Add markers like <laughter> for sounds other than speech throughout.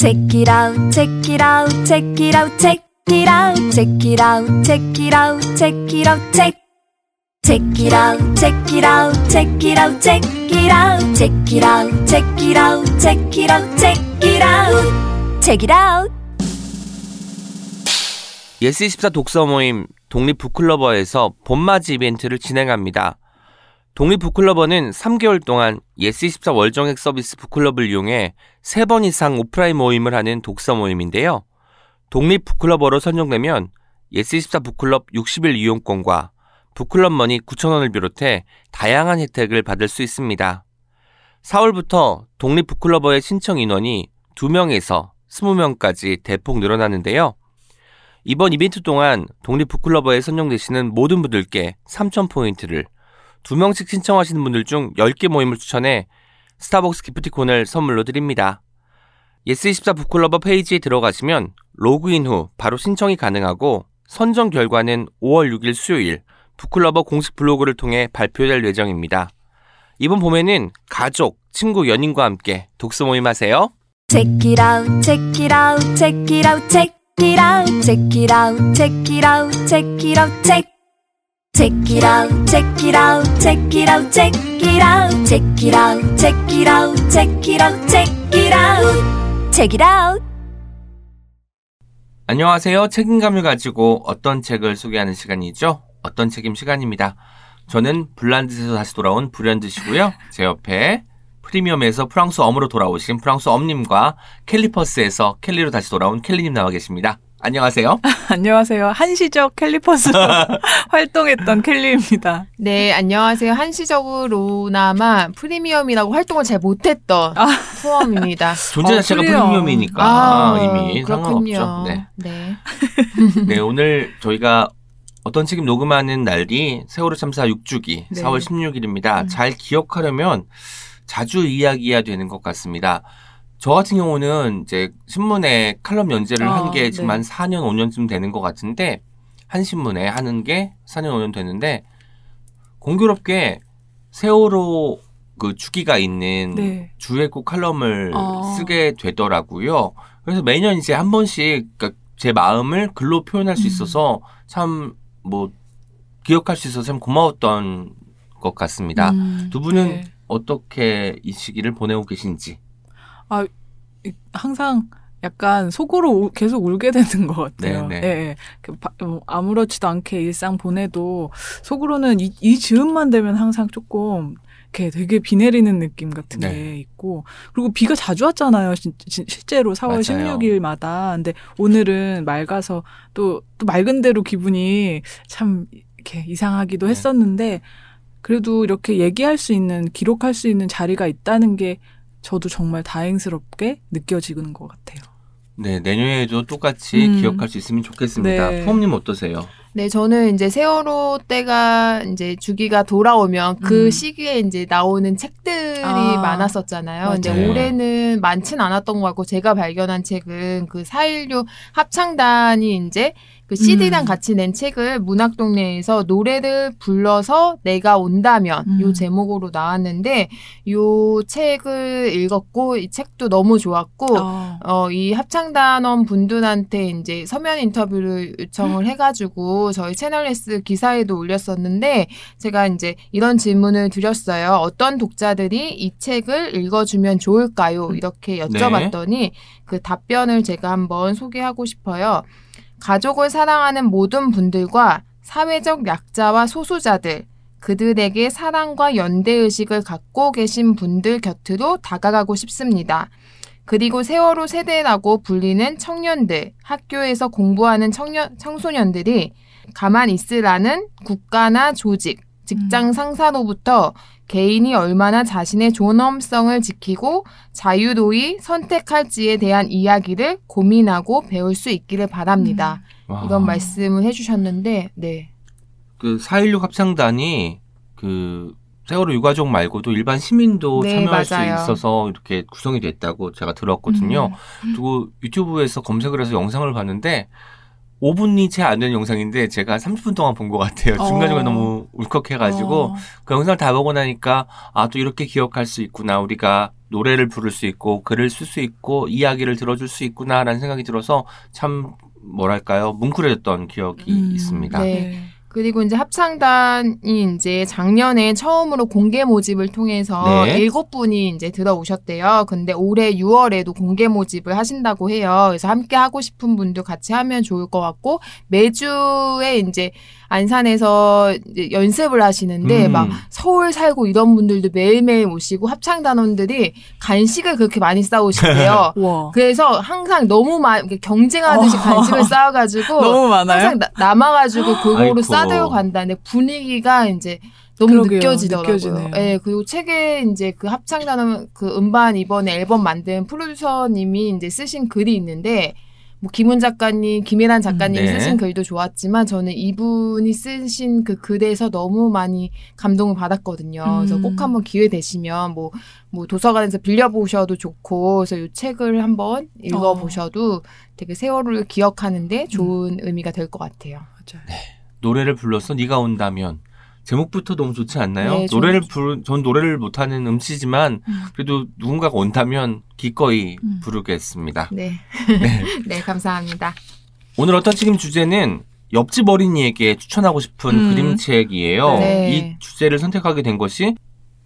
Check it out, check it out, check it out, check it out, check it out, check it out, check it out, check. Check it out, check it out, check it out, check it out, check it out, check it out, check it out, check it out, check it out. 예스24 독서 모임 독립 북클러버에서 봄맞이 이벤트를 진행합니다. 독립북클러버는 3개월 동안 예스24 월정액 서비스 북클럽을 이용해 3번 이상 오프라인 모임을 하는 독서 모임인데요. 독립북클러버로 선정되면 예스24 북클럽 60일 이용권과 북클럽 머니 9,000원을 비롯해 다양한 혜택을 받을 수 있습니다. 4월부터 독립 북클러버의 신청 인원이 2명에서 20명까지 대폭 늘어나는데요. 이번 이벤트 동안 독립 북클러버에 선정되시는 모든 분들께 3,000포인트를 2명씩 신청하시는 분들 중 10개 모임을 추천해 스타벅스 기프티콘을 선물로 드립니다. 예스24 북클러버 페이지에 들어가시면 로그인 후 바로 신청이 가능하고 선정 결과는 5월 6일 수요일 북클러버 공식 블로그를 통해 발표될 예정입니다. 이번 봄에는 가족, 친구, 연인과 함께 독서 모임 하세요. Check it out, check it out, check it out, check it out, check it out, check it out, check it out, check. Check it out, check it out, check it out, check it out, check it out, check it out, check it out, check it out, check it out. 안녕하세요. 책임감을 가지고 어떤 책을 소개하는 시간이죠. 어떤 책임 시간입니다. 저는 블란드에서 다시 돌아온 브랜드시고요. 제 옆에 프리미엄에서 프랑스 엄으로 돌아오신 프랑스 엄님과 캘리퍼스에서 켈리로 다시 돌아온 켈리님 나와 계십니다. 안녕하세요. <laughs> 안녕하세요. 한시적 캘리퍼스 <laughs> <laughs> 활동했던 켈리입니다. 네, 안녕하세요. 한시적으로나마 프리미엄이라고 활동을 잘 못했던 아. 포함입니다. 존재 어, 자체가 프리미엄. 프리미엄이니까 아, 이미 그렇군요. 상관없죠. 네. 네. 네, 오늘 저희가 어떤 책임 녹음하는 날이 세월호 참사 6주기 네. 4월 16일입니다. 음. 잘 기억하려면 자주 이야기해야 되는 것 같습니다. 저 같은 경우는 이제 신문에 칼럼 연재를 아, 한게 지금 네. 한 4년, 5년쯤 되는 것 같은데 한 신문에 하는 게 4년, 5년 되는데 공교롭게 세월호 그 주기가 있는 네. 꼭 칼럼을 아. 쓰게 되더라고요. 그래서 매년 이제 한 번씩 그러니까 제 마음을 글로 표현할 수 음. 있어서 참뭐 기억할 수 있어서 참 고마웠던 것 같습니다. 음, 두 분은 네. 어떻게 이 시기를 보내고 계신지. 이- 항상 약간 속으로 우- 계속 울게 <laughs> 되는 것 같아요. 네, 예, 네. 예. 그 바- 어, 아무렇지도 않게 일상 보내도 속으로는 이, 이 즈음만 되면 항상 조금 이렇게 되게 비 내리는 느낌 같은 네. 게 있고 그리고 비가 자주 왔잖아요. 진- 진- 실제로 4월 맞아요. 16일마다. 근데 오늘은 맑아서 또, 또 맑은 대로 기분이 참 이렇게 이상하기도 네. 했었는데 그래도 이렇게 얘기할 수 있는 기록할 수 있는 자리가 있다는 게 저도 정말 다행스럽게 느껴지는 것 같아요. 네, 내년에도 똑같이 음. 기억할 수 있으면 좋겠습니다. 네. 포함님 어떠세요? 네, 저는 이제 세월호 때가 이제 주기가 돌아오면 그 음. 시기에 이제 나오는 책들이 아, 많았었잖아요. 근데 맞아요. 올해는 많진 않았던 것 같고 제가 발견한 책은 그4.16 합창단이 이제 그 CD랑 음. 같이 낸 책을 문학동네에서 노래를 불러서 내가 온다면 음. 요 제목으로 나왔는데 요 책을 읽었고 이 책도 너무 좋았고 아, 어, 이 합창단원 분들한테 이제 서면 인터뷰를 요청을 해가지고 저희 채널S 기사에도 올렸었는데 제가 이제 이런 질문을 드렸어요. 어떤 독자들이 이 책을 읽어주면 좋을까요? 이렇게 여쭤봤더니 그 답변을 제가 한번 소개하고 싶어요. 가족을 사랑하는 모든 분들과 사회적 약자와 소수자들, 그들에게 사랑과 연대의식을 갖고 계신 분들 곁으로 다가가고 싶습니다. 그리고 세월호 세대라고 불리는 청년들, 학교에서 공부하는 청년, 청소년들이 가만 있으라는 국가나 조직, 직장 상사로부터 개인이 얼마나 자신의 존엄성을 지키고 자유로이 선택할지에 대한 이야기를 고민하고 배울 수 있기를 바랍니다. 와, 이런 말씀을 해주셨는데, 네. 그 4.16 합창단이 그 세월호 유가족 말고도 일반 시민도 네, 참여할 맞아요. 수 있어서 이렇게 구성이 됐다고 제가 들었거든요. 음. 그리고 유튜브에서 검색을 해서 영상을 봤는데 5분이 채 안 되는 영상인데 제가 30분 동안 본 것 같아요. 어. 중간중간 너무 울컥해가지고 어. 그 영상을 다 보고 나니까 아 또 이렇게 기억할 수 있구나 우리가 노래를 부를 수 있고 글을 쓸 수 있고 이야기를 들어줄 수 있구나라는 생각이 들어서 참 뭐랄까요 뭉클해졌던 기억이 음, 있습니다. 네. 그리고 이제 합창단이 이제 작년에 처음으로 공개 모집을 통해서 네. 일곱 분이 이제 들어오셨대요. 근데 올해 6월에도 공개 모집을 하신다고 해요. 그래서 함께 하고 싶은 분도 같이 하면 좋을 것 같고 매주에 이제 안산에서 연습을 하시는데 음. 막 서울 살고 이런 분들도 매일매일 오시고 합창 단원들이 간식을 그렇게 많이 싸우신대요. <laughs> 와. 그래서 항상 너무 막 이렇게 경쟁하듯이 어. 간식을 <laughs> 쌓아가지고 너무 많아요? 항상 나- 남아가지고 골고루. 싸들고 간다는데 분위기가 이제 너무 그러게요. 느껴지더라고요. 느껴지네요. 예, 그리고 책에 이제 그 합창단원 그 음반 이번에 앨범 만든 프로듀서님이 이제 쓰신 글이 있는데 뭐 김훈 작가님, 김혜란 작가님이 네. 쓰신 글도 좋았지만 저는 이분이 쓰신 그 글에서 너무 많이 감동을 받았거든요. 그래서 음. 꼭 한번 기회 되시면 뭐, 뭐 도서관에서 빌려 보셔도 좋고 그래서 이 책을 한번 읽어 보셔도 되게 세월을 기억하는데 좋은 의미가 될 것 같아요. 맞아요. 노래를 불러서 네가 온다면 제목부터 너무 좋지 않나요? 네, 노래를 좋- 부르 전 노래를 못하는 음치지만 음. 그래도 누군가가 온다면 기꺼이 음. 부르겠습니다. 네. 네. <laughs> 네, 감사합니다. 오늘 어떤 책임 주제는 옆집 어린이에게 추천하고 싶은 음. 그림책이에요. 네. 이 주제를 선택하게 된 것이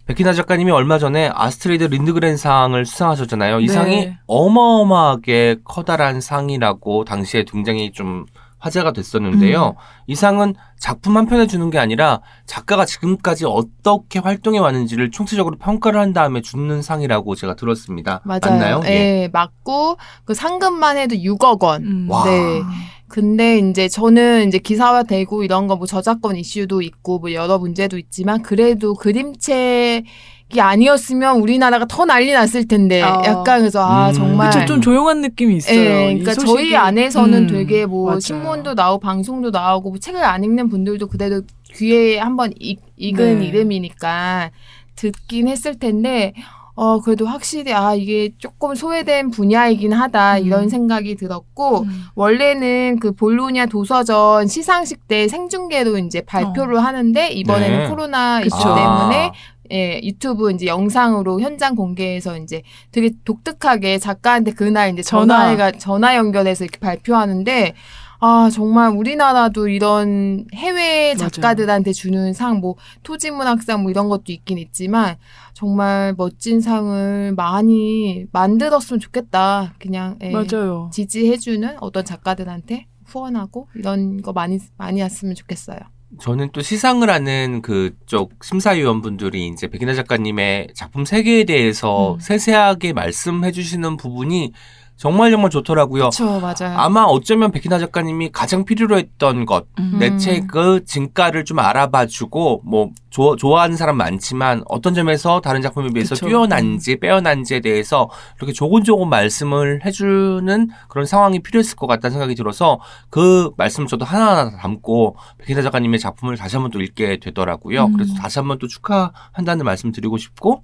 백희나 작가님이 얼마 전에 아스트레이드 린드그렌 상을 수상하셨잖아요. 이 네. 상이 어마어마하게 커다란 상이라고 당시에 굉장히 좀 화제가 됐었는데요. 음. 이 상은 작품 한 편에 주는 게 아니라 작가가 지금까지 어떻게 활동해 왔는지를 총체적으로 평가를 한 다음에 주는 상이라고 제가 들었습니다. 맞아요. 맞나요? 네, 맞고 그 상금만 해도 6억 원. 음. 와. 네. 근데 이제 저는 이제 기사화되고 이런 거 뭐 저작권 이슈도 있고 뭐 여러 문제도 있지만 그래도 그림책 이 아니었으면 우리나라가 더 난리 났을 텐데 아. 약간 그래서 아 음. 정말 그쵸, 좀 조용한 느낌이 있어요. 예, 이 그러니까 소식이- 저희 안에서는 음, 되게 뭐 맞아요. 신문도 나오고 방송도 나오고 뭐 책을 안 읽는 분들도 그래도 귀에 한번 읽- 읽은 네. 이름이니까 듣긴 했을 텐데 어 그래도 확실히 아 이게 조금 소외된 분야이긴 하다 음. 이런 생각이 들었고 음. 원래는 그 볼로냐 도서전 시상식 때 생중계로 이제 발표를 하는데 이번에는 네. 코로나 이슈 그쵸. 때문에 예, 유튜브 이제 영상으로 현장 공개해서 이제 되게 독특하게 작가한테 그날 이제 전화. 전화가 전화 연결해서 이렇게 발표하는데 아 정말 우리나라도 이런 해외. 작가들한테 주는 상 뭐 토지문학상 뭐 이런 것도 있긴 있지만 정말 멋진 상을 많이 만들었으면 좋겠다 그냥 예, 맞아요. 지지해주는 어떤 작가들한테 후원하고 이런 거 많이 많이 했으면 좋겠어요. 저는 또 시상을 하는 그쪽 심사위원분들이 이제 백인하 작가님의 작품 세계에 대해서 음. 세세하게 말씀해 주시는 부분이 정말 정말 좋더라고요. 그렇죠, 맞아요. 아마 어쩌면 백인하 작가님이 가장 필요로 했던 것, 음. 내 책의 진가를 좀 알아봐주고, 뭐, 좋아, 좋아하는 사람 많지만, 어떤 점에서 다른 작품에 비해서 그쵸. 뛰어난지, 빼어난지에 대해서 이렇게 조곤조곤 말씀을 해주는 그런 상황이 필요했을 것 같다는 생각이 들어서, 그 말씀을 저도 하나하나 다 담고, 백인하 작가님의 작품을 다시 한번 또 읽게 되더라고요. 음. 그래서 다시 한번 또 축하한다는 말씀 드리고 싶고,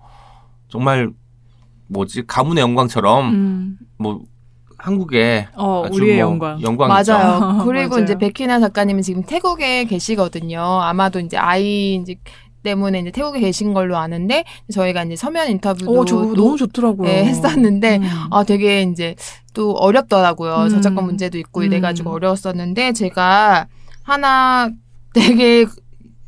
정말, 뭐지, 가문의 영광처럼, 음. 뭐, 한국에 어, 우리의 뭐 영광. 영광이죠. 맞아요. <laughs> 그리고 맞아요. 이제 백희나 작가님은 지금 태국에 계시거든요. 아마도 이제 아이 이제 때문에 이제 태국에 계신 걸로 아는데 저희가 이제 서면 인터뷰도 어, 저거 너무 좋더라고요. 네, 했었는데 음. 아 되게 이제 또 어렵더라고요. 음. 저작권 문제도 있고 이래 가지고 음. 어려웠었는데 제가 하나 되게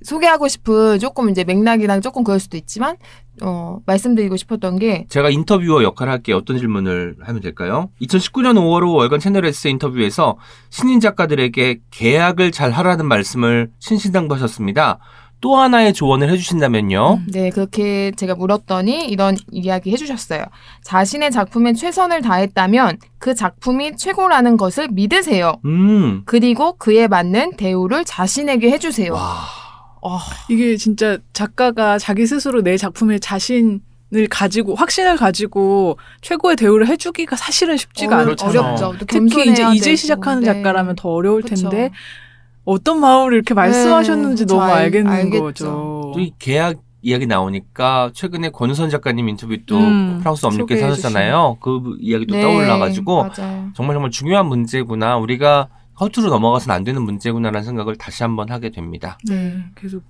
소개하고 싶은 조금 이제 맥락이랑 조금 그럴 수도 있지만 어 말씀드리고 싶었던 게 제가 인터뷰어 역할을 할게요. 어떤 질문을 하면 될까요? 2019년 5월 호 월간 채널 S 인터뷰에서 신인 작가들에게 계약을 잘 하라는 말씀을 신신당부하셨습니다. 또 하나의 조언을 해주신다면요. 음. 네, 그렇게 제가 물었더니 이런 이야기 해주셨어요. 자신의 작품에 최선을 다했다면 그 작품이 최고라는 것을 믿으세요. 음. 그리고 그에 맞는 대우를 자신에게 해주세요. 와. 어, 이게 진짜 작가가 자기 스스로 내 작품에 자신 을 가지고 확신을 가지고 최고의 대우를 해주기가 사실은 쉽지가 어려- 않죠. 그렇죠. 어렵죠. 또 특히 이제 이제 되고. 시작하는 네. 작가라면 더 어려울 그쵸. 텐데 어떤 마음으로 이렇게 말씀하셨는지 그쵸. 너무 알- 알겠는 알겠죠. 거죠. 또 이 계약 이야기 나오니까 최근에 권우선 작가님 인터뷰 또 음, 프랑스 엄님께서 하셨잖아요. 그 이야기도 네, 떠올라가지고 맞아요. 정말 정말 중요한 문제구나. 우리가 허투루 넘어가서는 안 되는 문제구나라는 생각을 다시 한번 하게 됩니다. 네, 계속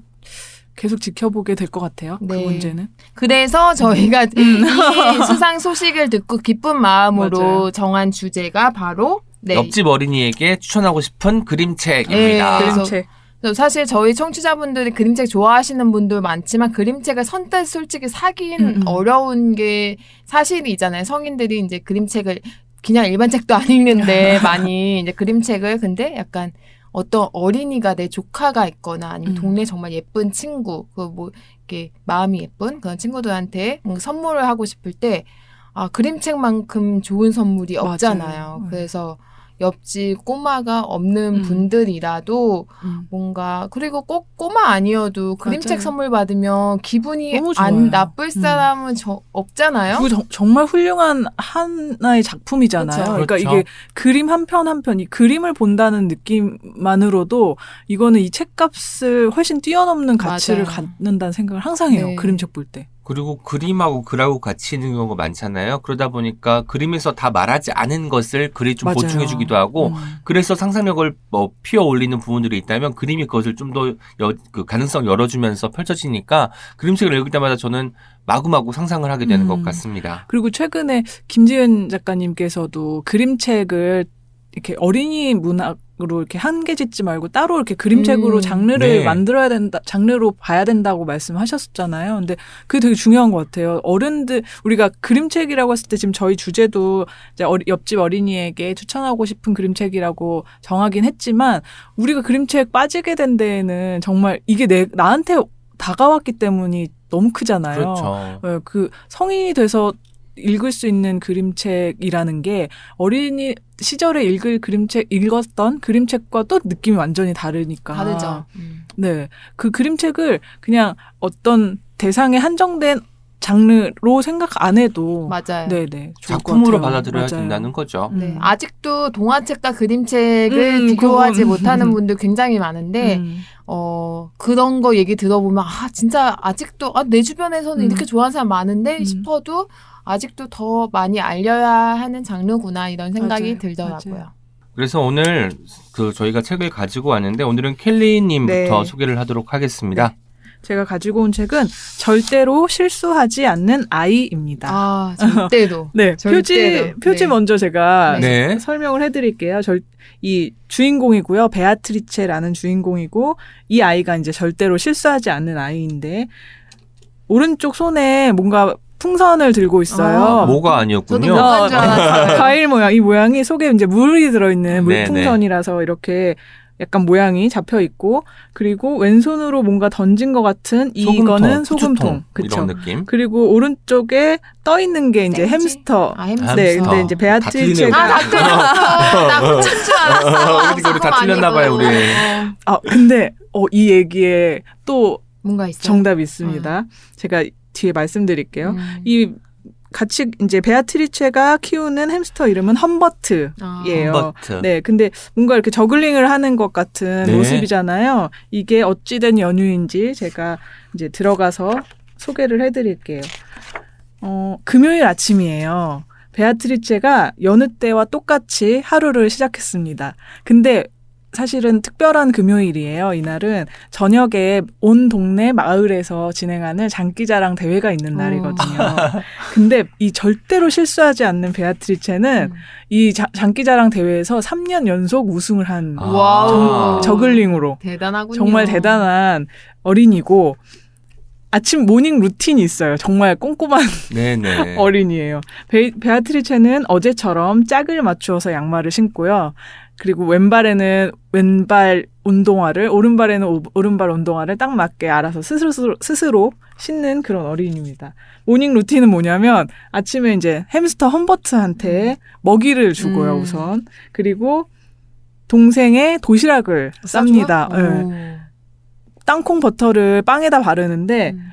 계속 지켜보게 될 것 같아요. 그 네. 문제는. 그래서 저희가 이 <laughs> 수상 소식을 듣고 기쁜 마음으로 맞아요. 정한 주제가 바로 네. 옆집 어린이에게 추천하고 싶은 그림책입니다. 네, 그래서- 그림책. 사실 저희 청취자분들이 그림책 좋아하시는 분들 많지만 그림책을 선뜻 솔직히 사긴 음, 음. 어려운 게 사실이잖아요. 성인들이 이제 그림책을 그냥 일반 책도 안 읽는데 <laughs> 많이 이제 그림책을 근데 약간 어떤 어린이가 내 조카가 있거나 아니면 음. 동네 정말 예쁜 친구 그 뭐 이렇게 마음이 예쁜 그런 친구들한테 뭔가 선물을 하고 싶을 때 아 그림책만큼 좋은 선물이. 없잖아요. 음. 그래서 옆집 꼬마가 없는 음. 분들이라도 음. 뭔가 그리고 꼭 꼬마 아니어도 그림책. 선물 받으면 기분이 너무 안 좋아요. 나쁠 음. 사람은 저, 없잖아요. 정- 정말 훌륭한 하나의 작품이잖아요. 그쵸. 그러니까 그렇죠. 이게 그림 한 편 한 편, 이 그림을 본다는 느낌만으로도 이거는 이 책값을 훨씬 뛰어넘는 가치를 맞아요. 갖는다는 생각을 항상 해요. 네. 그림책 볼 때. 그리고 그림하고 글하고 같이 있는 경우가 많잖아요. 그러다 보니까 그림에서 다 말하지 않은 것을 글이 좀 맞아요. 보충해주기도 하고 음. 그래서 상상력을 뭐 피어 올리는 부분들이 있다면 그림이 그것을 좀 더 그 가능성 열어주면서 펼쳐지니까 그림책을 읽을 때마다 저는 마구마구 상상을 하게 되는 음. 것 같습니다. 그리고 최근에 김지은 작가님께서도 그림책을 이렇게 어린이 문학으로 이렇게 한개 짓지 말고 따로 이렇게 그림책으로 음. 장르를 네. 만들어야 된다, 장르로 봐야 된다고 말씀하셨잖아요. 근데 그게 되게 중요한 것 같아요. 어른들, 우리가 그림책이라고 했을 때 지금 저희 주제도 이제 어리- 옆집 어린이에게 추천하고 싶은 그림책이라고 정하긴 했지만 우리가 그림책 빠지게 된 데에는 정말 이게 내, 나한테 다가왔기 때문이 너무 크잖아요. 그렇죠. 예, 그 성인이 돼서 읽을 수 있는 그림책이라는 게 어린이 시절에 읽을 그림책 읽었던 그림책과 또 느낌이 완전히 다르니까 다르죠. 음. 네, 그 그림책을 그냥 어떤 대상에 한정된 장르로 생각 안 해도 맞아요. 네, 네, 작품으로. 받아들여야 맞아요. 된다는 거죠. 음. 네. 아직도 동화책과 그림책을 음, 비교하지 그건- 못하는 분들 굉장히 많은데 음. 어 그런 거 얘기 들어보면 아 진짜 아직도 아, 내 주변에서는 음. 이렇게 좋아하는 사람 많은데 음. 싶어도 아직도 더 많이 알려야 하는 장르구나 이런 생각이 맞아요. 들더라고요. 맞아요. 그래서 오늘 그 저희가 책을 가지고 왔는데 오늘은 켈리님부터 네. 소개를 하도록 하겠습니다. 제가 가지고 온 책은 절대로 실수하지 않는 아이입니다. 아 절대로. <laughs> 네, 절대로. 표지 표지 네. 먼저 제가 네. 설명을 해드릴게요. 절, 이 주인공이고요. 베아트리체라는 주인공이고 이 아이가 이제 절대로 실수하지 않는 아이인데 오른쪽 손에 뭔가 풍선을 들고 있어요. 아, 뭐가 아니었군요. 알았어요. 과일 모양 이 모양이 속에 이제 물이 들어있는. 물풍선이라서 이렇게 약간 모양이 잡혀 있고 그리고 왼손으로 뭔가 던진 것 같은 이거는 소금통, 그쵸? 이런 느낌. 그리고 오른쪽에 떠 있는 게 이제 땡지? 햄스터. 아 햄스터. 네, 햄스터. 근데 이제. 베아트리체가 아, 나 틀렸어. 나 훔친 줄 알았어. <laughs> 우리 다 틀렸나 봐요. 우리. 어, 아 근데 어, 이 얘기에 또 뭔가 있어요. 정답이 있습니다. 제가 뒤에 말씀드릴게요. 음. 이 같이 이제 베아트리체가 키우는 햄스터 이름은 험버트예요. 아. 험버트. 네, 근데 뭔가 이렇게 저글링을 하는 것 같은 네. 모습이잖아요. 이게 어찌된 연유인지 제가 이제 들어가서 소개를 해드릴게요. 어, 금요일 아침이에요. 베아트리체가 여느 때와 똑같이 하루를 시작했습니다. 근데 사실은 특별한 금요일이에요. 이날은 저녁에 온 동네 마을에서 진행하는 장기자랑 대회가 있는 날이거든요. <laughs> 근데 이 절대로 실수하지 않는 베아트리체는 음. 이 자- 장기자랑 대회에서 3년 연속 우승을 한 아. 와우. 저글링으로 대단하군요. 정말 대단한 어린이고 아침 morning routine이 있어요. 정말 꼼꼼한 네네. <laughs> 어린이에요. 베, 베아트리체는 어제처럼 짝을 맞추어서 양말을 신고요. 그리고 왼발에는 왼발 운동화를 오른발에는 오- 오른발 운동화를 딱 맞게 알아서 스스로 스스로 신는 그런 어린이입니다. morning routine은 뭐냐면 아침에 이제 햄스터 험버트한테 먹이를 주고요 음. 우선 그리고 동생의 도시락을 쌉니다. 오. 땅콩 버터를 빵에다 바르는데 음.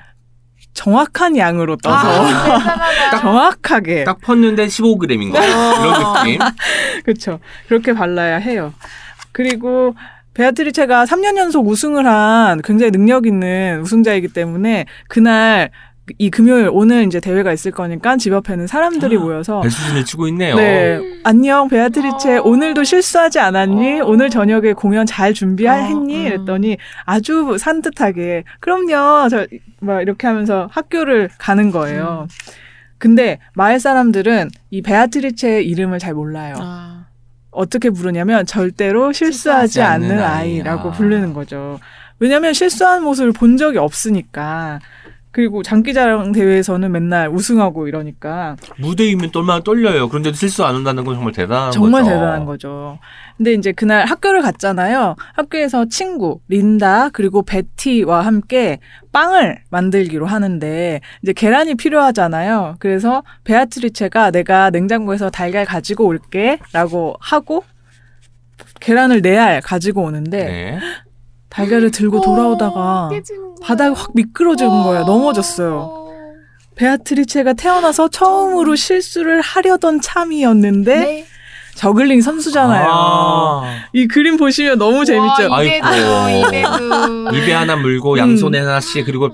정확한 양으로 떠서 아, <laughs> 대단하다. 정확하게 딱 폈는데 15g인 거 이런 느낌. <laughs> 그렇죠. 그렇게 발라야 해요. 그리고 베아트리체가 3년 연속 우승을 한 굉장히 능력 있는 우승자이기 때문에 그날 이 금요일 오늘 이제 대회가 있을 거니까 집 앞에는 사람들이 모여서 배수진을 치고 있네요. 네. 안녕, 베아트리체. 어. 오늘도 실수하지 않았니? 어. 오늘 저녁에 공연 잘 준비했니? 어, 음. 이랬더니 아주 산뜻하게, 그럼요. 저, 막 이렇게 하면서 학교를 가는 거예요. 근데 마을 사람들은 이 베아트리체의 이름을 잘 몰라요. 아. 어떻게 부르냐면 절대로 실수하지 실수하지 않는 않는 아이. 아이라고 아. 부르는 거죠. 왜냐면 실수한 모습을 본 적이 없으니까. 그리고 장기자랑 대회에서는 맨날 우승하고 이러니까 무대이면 또 얼마나 떨려요. 그런데도 실수 안 한다는 건 정말 대단한 정말 거죠. 대단한 거죠. 근데 이제 그날 학교를 갔잖아요. 학교에서 친구, 린다, 그리고 베티와 함께 빵을 만들기로 하는데, 이제 계란이 필요하잖아요. 그래서 베아트리체가 내가 냉장고에서 달걀 가지고 올게, 라고 하고, 계란을 네 알 가지고 오는데, 네. 달걀을 <gasps> 들고 돌아오다가, 어. 바닥에 확 미끄러지는 거예요. 넘어졌어요. 베아트리체가 태어나서 처음으로 실수를 하려던 참이었는데, 네. 저글링 선수잖아요. 아. 이 그림 보시면 너무 재밌죠? 와, 아이고. 이베그, 이베그. 입에 하나 물고 음. 양손에 하나씩 그리고 음.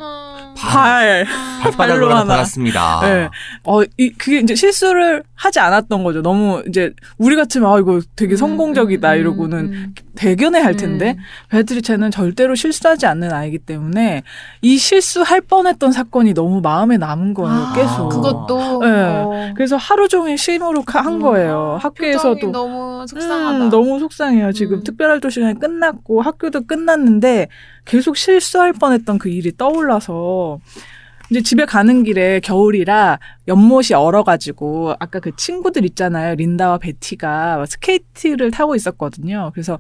발. 발바닥으로 발로 하나 하나. 받았습니다. 네. 어, 이, 그게 이제 실수를 하지 않았던 거죠. 너무 이제, 우리 같으면, 아, 이거 되게 성공적이다, 음, 이러고는 음, 대견해 할 음. 텐데, 베아트리체는 절대로 실수하지 않는 아이기 때문에, 이 실수할 뻔했던 사건이 너무 마음에 남은 거예요, 아, 계속. 그것도. 네. 어. 그래서 하루 종일 시무룩한 거예요. 학교에서도. 표정이 너무 속상하다. 음, 너무 속상해요. 지금 음. 특별활동 시간이 끝났고 학교도 끝났는데 계속 실수할 뻔했던 그 일이 떠올라서 이제 집에 가는 길에 겨울이라 연못이 얼어가지고 아까 그 친구들 있잖아요. 린다와 베티가 스케이트를 타고 있었거든요. 그래서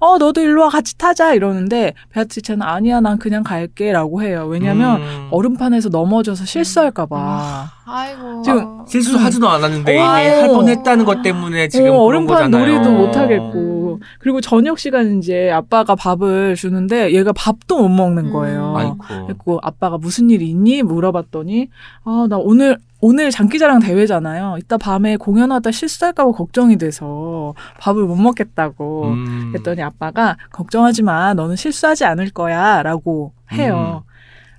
어 너도 일로 와 같이 타자 이러는데 베아트리체는 아니야 난 그냥 갈게라고 해요. 왜냐면 음. 얼음판에서 넘어져서 실수할까 봐. 아이고. 지금 실수 하지도 않았는데 이미 어. 할 뻔했다는 것 때문에 지금 어, 그런 얼음판 거잖아요. 놀이도 못 음. 하겠고 그리고 저녁 시간 이제 아빠가 밥을 주는데 얘가 밥도 못 먹는 음. 거예요. 아이고. 그리고 아빠가 무슨 일 있니 물어봤더니 아 나 오늘 오늘 장기자랑 대회잖아요. 이따 밤에 공연하다 실수할까봐 걱정이 돼서 밥을 못 먹겠다고 음. 했더니 아빠가 걱정하지 마 너는 실수하지 않을 거야 라고 해요. 음.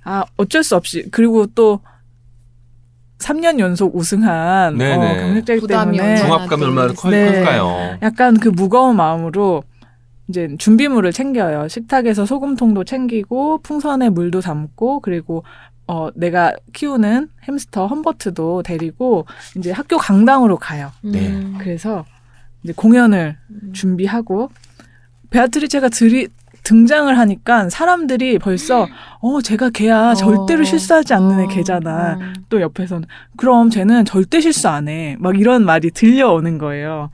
아 어쩔 수 없이 그리고 또 3년 연속 우승한 네네. 어, 경력자이기 때문에 중압감이 얼마나 커- 네. 클까요? 약간 그 무거운 마음으로 이제 준비물을 챙겨요. 식탁에서 소금통도 챙기고 풍선에 물도 담고 그리고 어 내가 키우는 햄스터 험버트도 데리고 이제 학교 강당으로 가요. 네. 음. 그래서 이제 공연을 음. 준비하고 베아트리체가 들이 등장을 하니까 사람들이 벌써 어 제가 걔야 절대로 어. 실수하지 않는 애 어. 걔잖아. 음. 또 옆에서는 그럼 쟤는 절대 실수 안 해. 막 이런 말이 들려오는 거예요.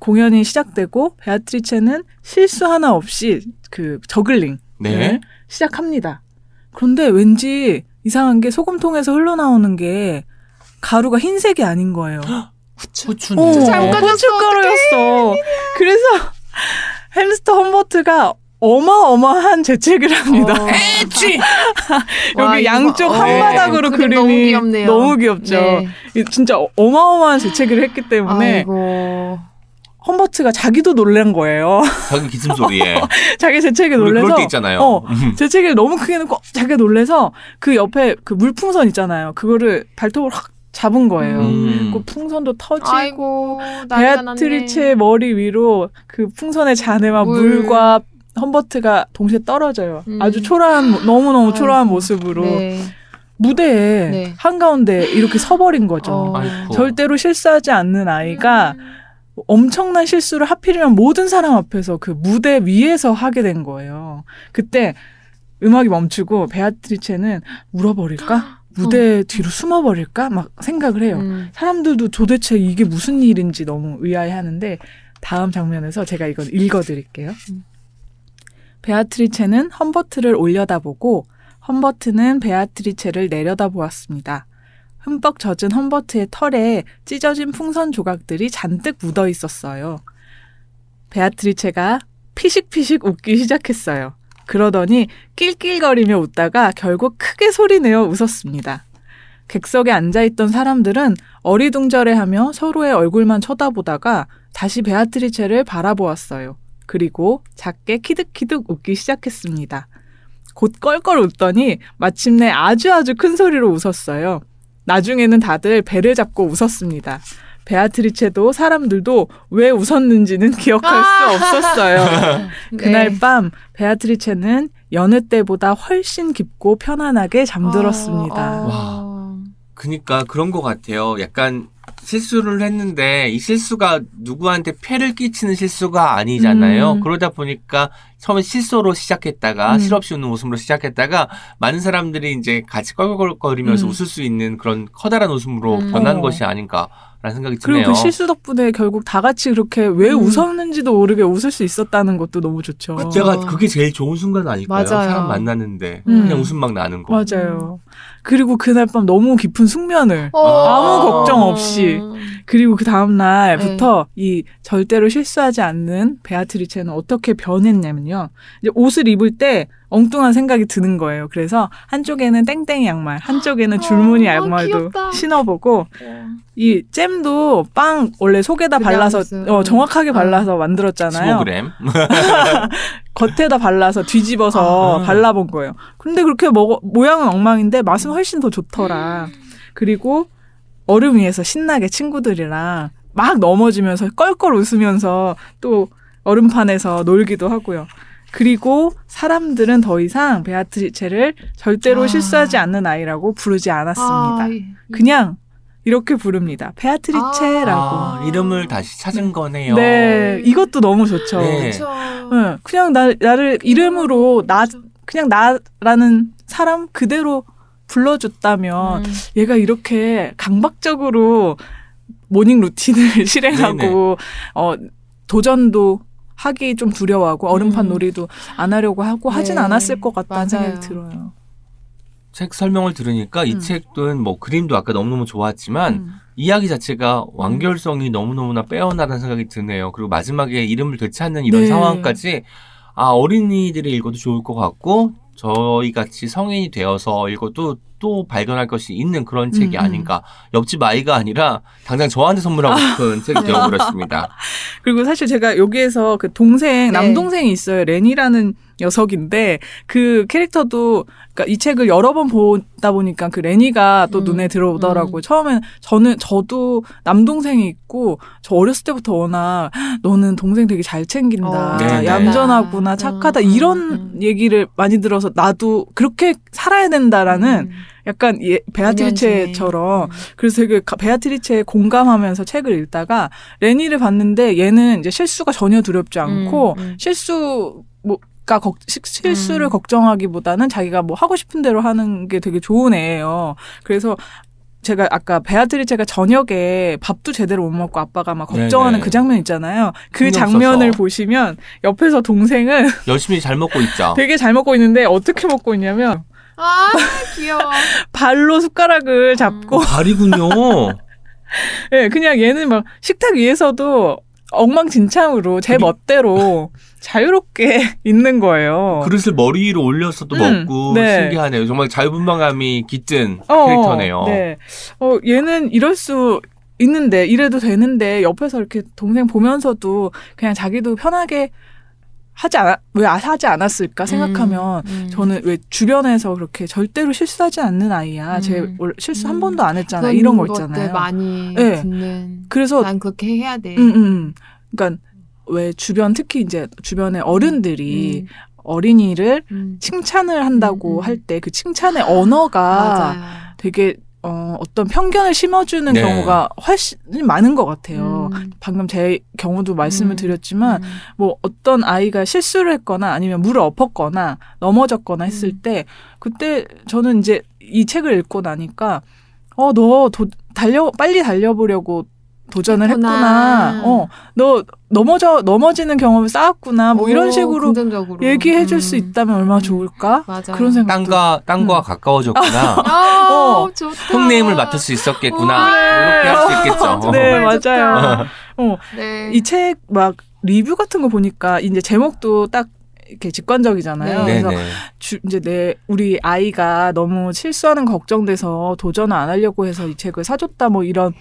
공연이 시작되고 베아트리체는 실수 하나 없이 그 저글링을 네. 시작합니다. 그런데 왠지 이상한 게 소금통에서 흘러나오는 게 가루가 흰색이 아닌 거예요. <gasps> 후춘. 어, 잘못 가졌어, 고춧가루였어. 그래서 <laughs> 햄스터 험버트가 어마어마한 재채기를 합니다. 어. <laughs> 여기 와, 양쪽 이거- 한바닥으로 어, 그림 그림이 너무 귀엽네요. 너무 귀엽죠. 네. 이 진짜 어마어마한 재채기를 했기 때문에 아이고. 험버트가 자기도 놀란 거예요. 자기 기침 소리에. <laughs> 자기 재채기 놀래서 그럴 때 있잖아요. 어, 재채기를 너무 크게 놓고 자기가 놀래서 그 옆에 그 물풍선 있잖아요. 그거를 발톱으로 확 잡은 거예요. 음. 그 풍선도 터지고 아이고. 베아트리체의 머리 위로 그 풍선의 잔에만 물. 물과 험버트가 동시에 떨어져요. 음. 아주 초라한 모- 너무너무 초라한 아이고. 모습으로 네. 무대에 네. 한가운데 이렇게 서버린 거죠. 어. 절대로 실수하지 않는 아이가 음. 엄청난 실수를 하필이면 모든 사람 앞에서 그 무대 위에서 하게 된 거예요. 그때 음악이 멈추고 베아트리체는 울어버릴까? <gasps> 무대 뒤로 숨어버릴까? 막 생각을 해요. 음. 사람들도 도대체 이게 무슨 일인지 너무 의아해 하는데 다음 장면에서 제가 이건 읽어드릴게요. 음. 베아트리체는 험버트를 올려다보고 험버트는 베아트리체를 내려다보았습니다. 흠뻑 젖은 험버트의 털에 찢어진 풍선 조각들이 잔뜩 묻어 있었어요. 베아트리체가 피식피식 웃기 시작했어요. 그러더니 낄낄거리며 웃다가 결국 크게 소리내어 웃었습니다. 객석에 앉아있던 사람들은 어리둥절해하며 서로의 얼굴만 쳐다보다가 다시 베아트리체를 바라보았어요. 그리고 작게 키득키득 웃기 시작했습니다. 곧 껄껄 웃더니 마침내 아주 아주 큰 소리로 웃었어요. 나중에는 다들 배를 잡고 웃었습니다. 베아트리체도 사람들도 왜 웃었는지는 <laughs> 기억할 수 없었어요. <laughs> 그날 네. 밤 베아트리체는 여느 때보다 훨씬 깊고 편안하게 잠들었습니다. 어, 어. 그니까 그런 것 같아요. 약간 실수를 했는데 이 실수가 누구한테 폐를 끼치는 실수가 아니잖아요. 음. 그러다 보니까 처음에 실수로 시작했다가 음. 실없이 웃는 웃음으로 시작했다가 많은 사람들이 이제 같이 껄껄거리면서 음. 웃을 수 있는 그런 커다란 웃음으로 음. 변한 어. 것이 아닌가 라는 생각이 그리고 드네요. 그 실수 덕분에 결국 다 같이 그렇게 왜 음. 웃었는지도 모르게 웃을 수 있었다는 것도 너무 좋죠. 그때가 그게 제일 좋은 순간 아닐까요? 맞아요. 사람 만났는데 음. 그냥 웃음 막 나는 거. 맞아요. 그리고 그날 밤 너무 깊은 숙면을 어. 아무 걱정 없이. 그리고 그 다음 날부터 네. 이 절대로 실수하지 않는 베아트리체는 어떻게 변했냐면요. 이제 옷을 입을 때 엉뚱한 생각이 드는 거예요. 그래서 한쪽에는 땡땡이 양말, 한쪽에는 줄무늬 아, 양말도 귀엽다. 신어보고 어. 이 잼도 빵 원래 속에다 그냥 발라서 어, 정확하게 어. 발라서 만들었잖아요. 15g. <laughs> 겉에다 발라서 뒤집어서 아. 발라본 거예요. 근데 그렇게 먹어 모양은 엉망인데 맛은 훨씬 더 좋더라. 그리고 얼음 위에서 신나게 친구들이랑 막 넘어지면서 껄껄 웃으면서 또 얼음판에서 놀기도 하고요. 그리고 사람들은 더 이상 베아트리체를 절대로 아. 실수하지 않는 아이라고 부르지 않았습니다. 아, 이- 그냥 이렇게 부릅니다. 베아트리체라고. 아, 이름을 다시 찾은 거네요. 네, 이것도 너무 좋죠. 네. 응, 그냥 나, 나를 이름으로 나, 그냥 나라는 사람 그대로 불러줬다면 음. 얘가 이렇게 강박적으로 morning routine을 <laughs> 실행하고 어 도전도 하기 좀 두려워하고 얼음판 음. 놀이도 안 하려고 하고 하진 네, 않았을 것 같다는 맞아요. 생각이 들어요. 책 설명을 들으니까 이 음. 책은 뭐 그림도 아까 너무너무 좋았지만 음. 이야기 자체가 완결성이 너무너무나 빼어나다는 생각이 드네요. 그리고 마지막에 이름을 되찾는 이런 네. 상황까지 아 어린이들이 읽어도 좋을 것 같고 저희 같이 성인이 되어서 읽어도 또 발견할 것이 있는 그런 책이 음, 음. 아닌가. 옆집 아이가 아니라 당장 저한테 선물하고 싶은 <laughs> 책이 네. 되어버렸습니다. 그리고 사실 제가 여기에서 그 동생 네. 남동생이 있어요 레니라는 녀석인데 그 캐릭터도 그러니까 이 책을 여러 번 보다 보니까 그 레니가 또 음, 눈에 들어오더라고요. 음. 처음엔 저는 저도 남동생이 있고 저 어렸을 때부터 워낙 너는 동생 되게 잘 챙긴다, 어, 네, 네. 얌전하구나, 음, 착하다 음, 이런 음. 얘기를 많이 들어서 나도 그렇게 살아야 된다라는 음. 약간 예, 베아트리체처럼 음. 그래서 되게 가- 베아트리체에 공감하면서 책을 읽다가 레니를 봤는데 얘는 이제 실수가 전혀 두렵지 않고 음, 음. 실수 뭐가 걱- 시- 실수를 음. 걱정하기보다는 자기가 뭐 하고 싶은 대로 하는 게 되게 좋은 애예요. 그래서 제가 아까 베아트리체가 저녁에 밥도 제대로 못 먹고 아빠가 막 걱정하는 네네. 그 장면 있잖아요. 그 장면을 써서. 보시면 옆에서 동생은 <laughs> 열심히 잘 먹고 있죠. 되게 잘 먹고 있는데 어떻게 먹고 있냐면 아 귀여워. <laughs> 발로 숟가락을 잡고 발이군요. 예, <laughs> 그냥 얘는 막 식탁 위에서도 엉망진창으로 제 멋대로 자유롭게 <laughs> 있는 거예요. 그릇을 머리 위로 올려서 또 음, 먹고 네. 신기하네요. 정말 자유분방함이 깃든 어, 캐릭터네요. 네. 어, 얘는 이럴 수 있는데, 이래도 되는데, 옆에서 이렇게 동생 보면서도 그냥 자기도 편하게 하지 않, 왜 하지 않았을까 생각하면, 음, 음. 저는 왜 주변에서 그렇게 절대로 실수하지 않는 아이야. 제 음. 원래 실수 한 음. 번도 안 했잖아. 이런 거 있잖아요. 많이 네. 듣는. 그래서 난 그렇게 해야 돼. 음, 음. 그러니까 왜 주변 특히 이제 주변의 어른들이 음, 어린이를 음. 칭찬을 한다고 음, 음. 할때 그 칭찬의 언어가. 되게 어, 어떤 편견을 심어주는 네. 경우가 훨씬 많은 것 같아요. 음. 방금 제 경우도 말씀을 음, 드렸지만 음. 뭐 어떤 아이가 실수를 했거나 아니면 물을 엎었거나 넘어졌거나 했을 음. 때 그때 저는 이제 이 책을 읽고 나니까 어너 달려 빨리 달려보려고 도전을 했구나. 했구나. 어 너 넘어져 넘어지는 경험을 쌓았구나. 뭐 이런 오, 식으로 긍정적으로. 얘기해 줄수 음. 있다면 얼마나 좋을까? 맞아. 그런 생각도 땅과 땅과 음. 가까워졌구나. <laughs> 아, 어. 좋다. 닉네임을 맡을 수 있었겠구나. 그래. 이렇게 할 수 있겠죠. <laughs> 네. 맞아요. 어, 네. 이책 막 리뷰 같은 거 보니까 이제 제목도 딱 이렇게 직관적이잖아요. 네. 그래서 네네. 주, 이제 내 우리 아이가 너무 실수하는 거 걱정돼서 도전을 안 하려고 해서 이 책을 사줬다 뭐 이런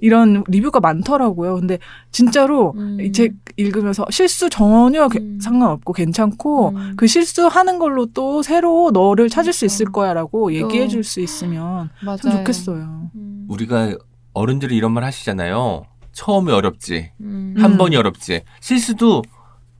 이런 리뷰가 많더라고요. 근데 진짜로 음. 이책 읽으면서 실수 전혀 게- 음. 상관없고 괜찮고 음. 그 실수하는 걸로 또 새로 너를 찾을 수 그렇죠. 있을 거야라고 얘기해 또. 줄수 있으면 맞아요. 참 좋겠어요. 음. 우리가 어른들이 이런 말 하시잖아요. 처음이 어렵지. 음. 한 음. 번이 어렵지. 실수도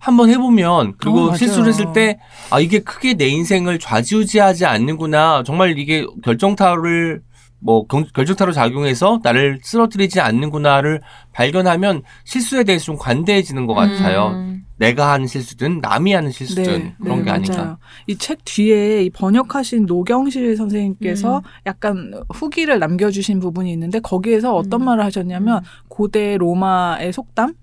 한번 해보면 그리고 어. 실수를 했을 때 아 이게 크게 내 인생을 좌지우지하지 않는구나. 정말 이게 결정타를 뭐 경- 결정타로 작용해서 나를 쓰러뜨리지 않는구나를 발견하면 실수에 대해서 좀 관대해지는 것 같아요. 음. 내가 하는 실수든 남이 하는 실수든 그런 네, 게 아닌가. 이 책 뒤에 이 번역하신 노경실 선생님께서 음. 약간 후기를 남겨주신 부분이 있는데 거기에서 어떤 음. 말을 하셨냐면 음. 고대 로마의 속담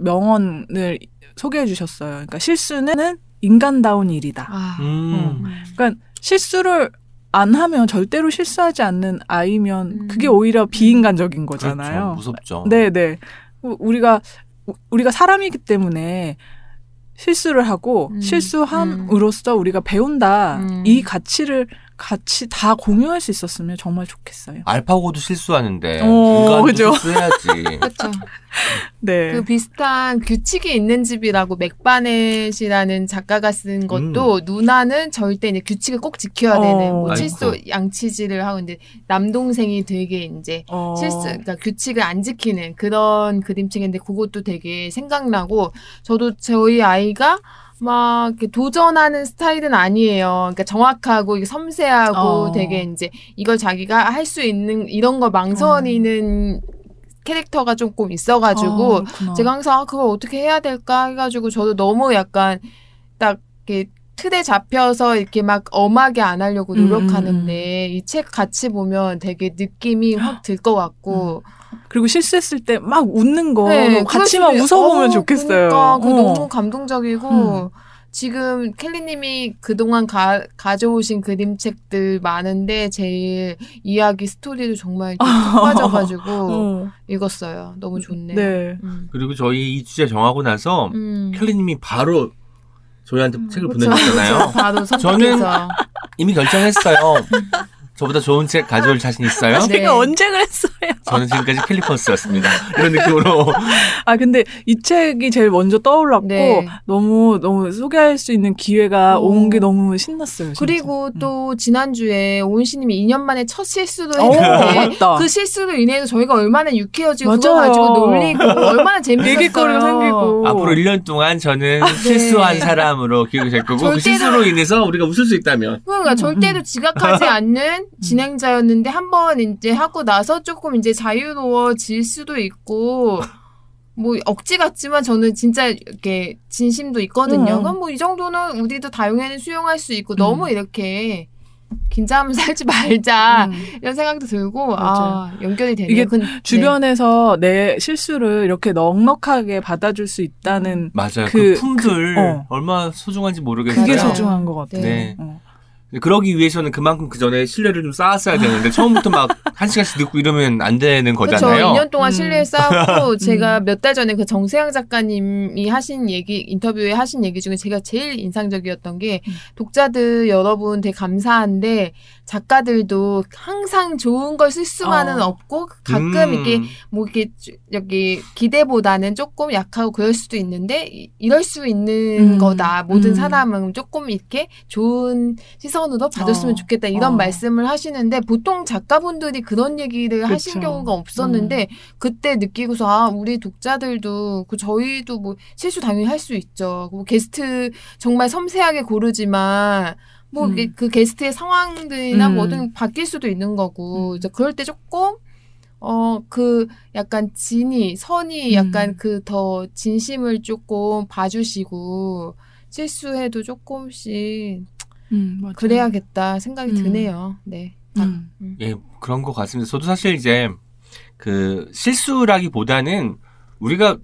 명언을 소개해 주셨어요. 그러니까 실수는 인간다운 일이다. 아. 음. 음. 그러니까 실수를 안 하면 절대로 실수하지 않는 아이면 음. 그게 오히려 비인간적인 거잖아요. 그렇죠. 무섭죠. 네, 네. 우- 우리가 우- 우리가 사람이기 때문에 실수를 하고 음, 실수함으로써 우리가 배운다. 음. 이 가치를 같이 다 공유할 수 있었으면 정말 좋겠어요. 알파고도 실수하는데 어, 인간도 그죠. 실수해야지. <laughs> 그렇죠. 네. 그 비슷한 규칙이 있는 집이라고 맥바넷이라는 작가가 쓴 것도 누나는 절대 이제 규칙을 꼭 지켜야 되는 어. 뭐 아이고. 칠수 양치질을 하고 있는데 남동생이 되게 이제 어. 실수, 그러니까 규칙을 안 지키는 그런 그림책인데 그것도 되게 생각나고 저도 저희 아이가 막 이렇게 도전하는 스타일은 아니에요. 그러니까 정확하고 섬세하고 어. 되게 이제 이걸 자기가 할 수 있는 이런 걸 망설이는 캐릭터가 조금 있어가지고 아. 제가 항상 아, 그걸 어떻게 해야 될까 해가지고 저도 너무 약간 딱 이렇게 틀에 잡혀서 이렇게 막 엄하게 안 하려고 음, 노력하는데 이책 같이 보면 되게 느낌이 확 들 것 같고 그리고 실수했을 때 막 웃는 거 네, 어, 같이 막 웃어보면 어, 좋겠어요. 그러니까 그 어. 너무 감동적이고 음. 지금 켈리님이 그동안 가, 가져오신 그림책들 많은데 제일 이야기 스토리도 정말 쭉 <laughs> 빠져가지고 어. 읽었어요. 너무 좋네요. 네. 음. 그리고 저희 이 주제 정하고 나서 음. 켈리님이 바로 저희한테 책을 그쵸. 바로 선택해서. 이미 결정했어요. <laughs> 저보다 좋은 책 가져올 자신 있어요? 네. 제가 언제 그랬어요? 저는 지금까지 캘리퍼스였습니다. 이런 느낌으로. <laughs> 아 근데 이 책이 제일 먼저 떠올랐고 네. 너무 너무 소개할 수 있는 기회가 오. 온게 너무 신났어요. 진짜. 그리고 음. 또 지난주에 오은씨님이 2년 만에 첫 실수를 오, 했는데 맞다. 그 실수로 인해서 저희가 얼마나 유쾌해지고 그거 맞아요. 가지고 놀리고 얼마나 재밌었어요. 생기고 앞으로 1년 동안 저는 실수한 사람으로 기억이 될 거고 그 절대로- 실수로 인해서 우리가 웃을 수 있다면 그러니까 음, 절대로 지각하지 않는 진행자였는데 한 번 이제 하고 나서 조금 이제 자유로워질 수도 있고 뭐 억지 같지만 저는 진짜 이렇게 진심도 있거든요. 음. 그럼 뭐 이 정도는 우리도 다용해는 수용할 수 있고 너무 이렇게 긴장하면 <laughs> 살지 말자 음. 이런 생각도 들고 아 맞아요. 연결이 되네요. 이게 근- 주변에서 내 실수를 이렇게 넉넉하게 받아줄 수 있다는 맞아요. 그, 그- 품들 그- 어. 얼마나 소중한지 모르겠어요. 그게. 소중한 것 같아요. 네. 어. 그러기 위해서는 그만큼 그 전에 신뢰를 좀 쌓았어야 되는데 처음부터 막 <laughs> 한 시간씩 듣고 이러면 안 되는 그렇죠. 거잖아요. 2년 동안 음. 신뢰를 쌓았고 <laughs> 제가 몇 달 전에 그 정세영 작가님이 하신 얘기 인터뷰에 하신 얘기 중에 제가 제일 인상적이었던 게 음. 독자들 여러분 되게 감사한데 작가들도 항상 좋은 걸 쓸 수만은 어. 없고 가끔 음. 이렇게 뭐 이렇게 주- 여기 기대보다는 조금 약하고 그럴 수도 있는데 이- 이럴 수 있는 음. 거다. 모든 음. 사람은 조금 이렇게 좋은 시선 으로 봐줬으면 어. 좋겠다 이런 어. 말씀을 하시는데 보통 작가분들이 그런 얘기를 하신 그쵸. 경우가 없었는데 그때 느끼고서 아 우리 독자들도 그 저희도 뭐 실수 당연히 할 수 있죠. 뭐 게스트 정말 섬세하게 고르지만 뭐 음. 그 게스트의 상황들이나 음. 뭐든 바뀔 수도 있는 거고 음. 이제 그럴 때 조금 어 그 약간 진이 선이 약간 음. 그더 진심을 조금 봐주시고 실수해도 조금씩 음. 그래야겠다 생각이 음. 드네요. 네. 음. 예, 그런 것 같습니다. 저도 사실 이제 그 실수라기보다는 우리가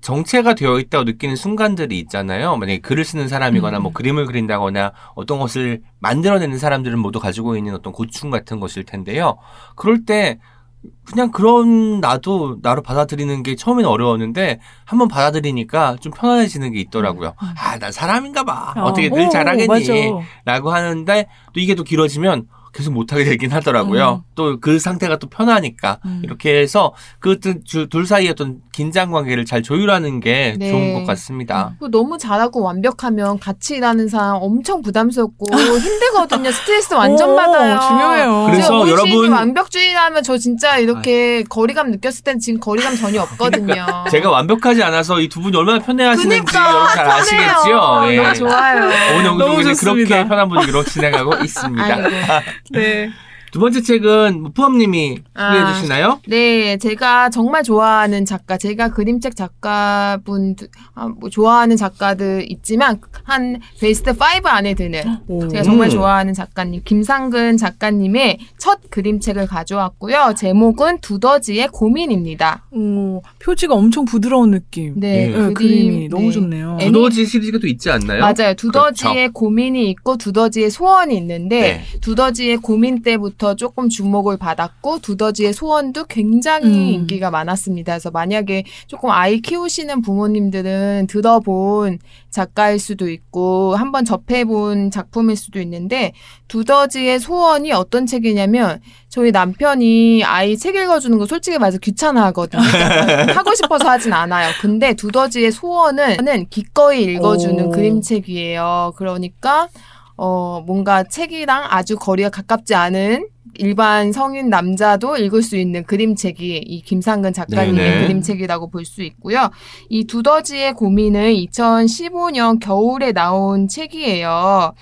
정체가 되어 있다고 느끼는 순간들이 있잖아요. 만약에 글을 쓰는 사람이거나 음. 뭐 그림을 그린다거나 어떤 것을 만들어내는 사람들은 모두 가지고 있는 어떤 고충 같은 것일 텐데요. 그럴 때 그냥 그런 나도 나로 받아들이는 게 처음에는 어려웠는데 한번 받아들이니까 좀 편안해지는 게 있더라고요. 음. 아, 난 사람인가 봐. 어, 어떻게 늘 오, 잘하겠니? 맞아. 라고 하는데 또 이게 또 길어지면 계속 못하게 되긴 하더라고요. 또그 상태가 또 편하니까 음. 이렇게 해서 그 둘 사이의 어떤 긴장 관계를 잘 조율하는 게 네. 좋은 것 같습니다. 그리고 너무 잘하고 완벽하면 같이 일하는 사람 엄청 부담스럽고 <laughs> 힘들거든요. 스트레스 완전 오, 받아요. 중요해요. 그래서 여러분- 완벽주의라면 저 진짜 이렇게 거리감 느꼈을 땐 지금 거리감 전혀 없거든요. 그러니까 <laughs> 제가 완벽하지 않아서 이 두 분이 얼마나 편해하시는지 그니까, 여러분 잘 아시겠죠? 예. 너무 좋아요. 오늘 좋습니다. 그렇게 편한 분위기로 <laughs> 진행하고 있습니다. 아이고. 네. 두 번째 책은 뭐 푸엄님이 소개해 아. 주시나요? 네, 제가 정말 좋아하는 작가, 제가 그림책 작가분, 아, 뭐 좋아하는 작가들 있지만, 한 베스트 5 안에 드는, 오. 제가 정말 음. 좋아하는 작가님, 김상근 작가님의 첫 그림책을 가져왔고요. 제목은 두더지의 고민입니다. 오, 표지가 엄청 부드러운 느낌. 네, 네, 네, 그림이 너무 네. 좋네요. 애니- 두더지 시리즈가 또 있지 않나요? 맞아요. 두더지의 고민이 있고 두더지의 소원이 있는데 네. 두더지의 고민 때부터 조금 주목을 받았고 두더지의 소원도 굉장히 음. 인기가 많았습니다. 그래서 만약에 조금 아이 키우시는 부모님들은 들어본 작가일 수도 있고 한번 접해본 작품일 수도 있는데 두더지의 소원이 어떤 책이냐면 저희 남편이 아이 책 읽어주는 거 솔직히 말해서 귀찮아하거든요. <laughs> 하고 싶어서 하진 않아요. 근데 두더지의 소원은 기꺼이 읽어주는 오. 그림책이에요. 그러니까 어 뭔가 책이랑 아주 거리가 가깝지 않은 일반 성인 남자도 읽을 수 있는 그림책이 이 김상근 작가님의 네네. 그림책이라고 볼 수 있고요. 이 두더지의 고민은 2015년 겨울에 나온 책이에요.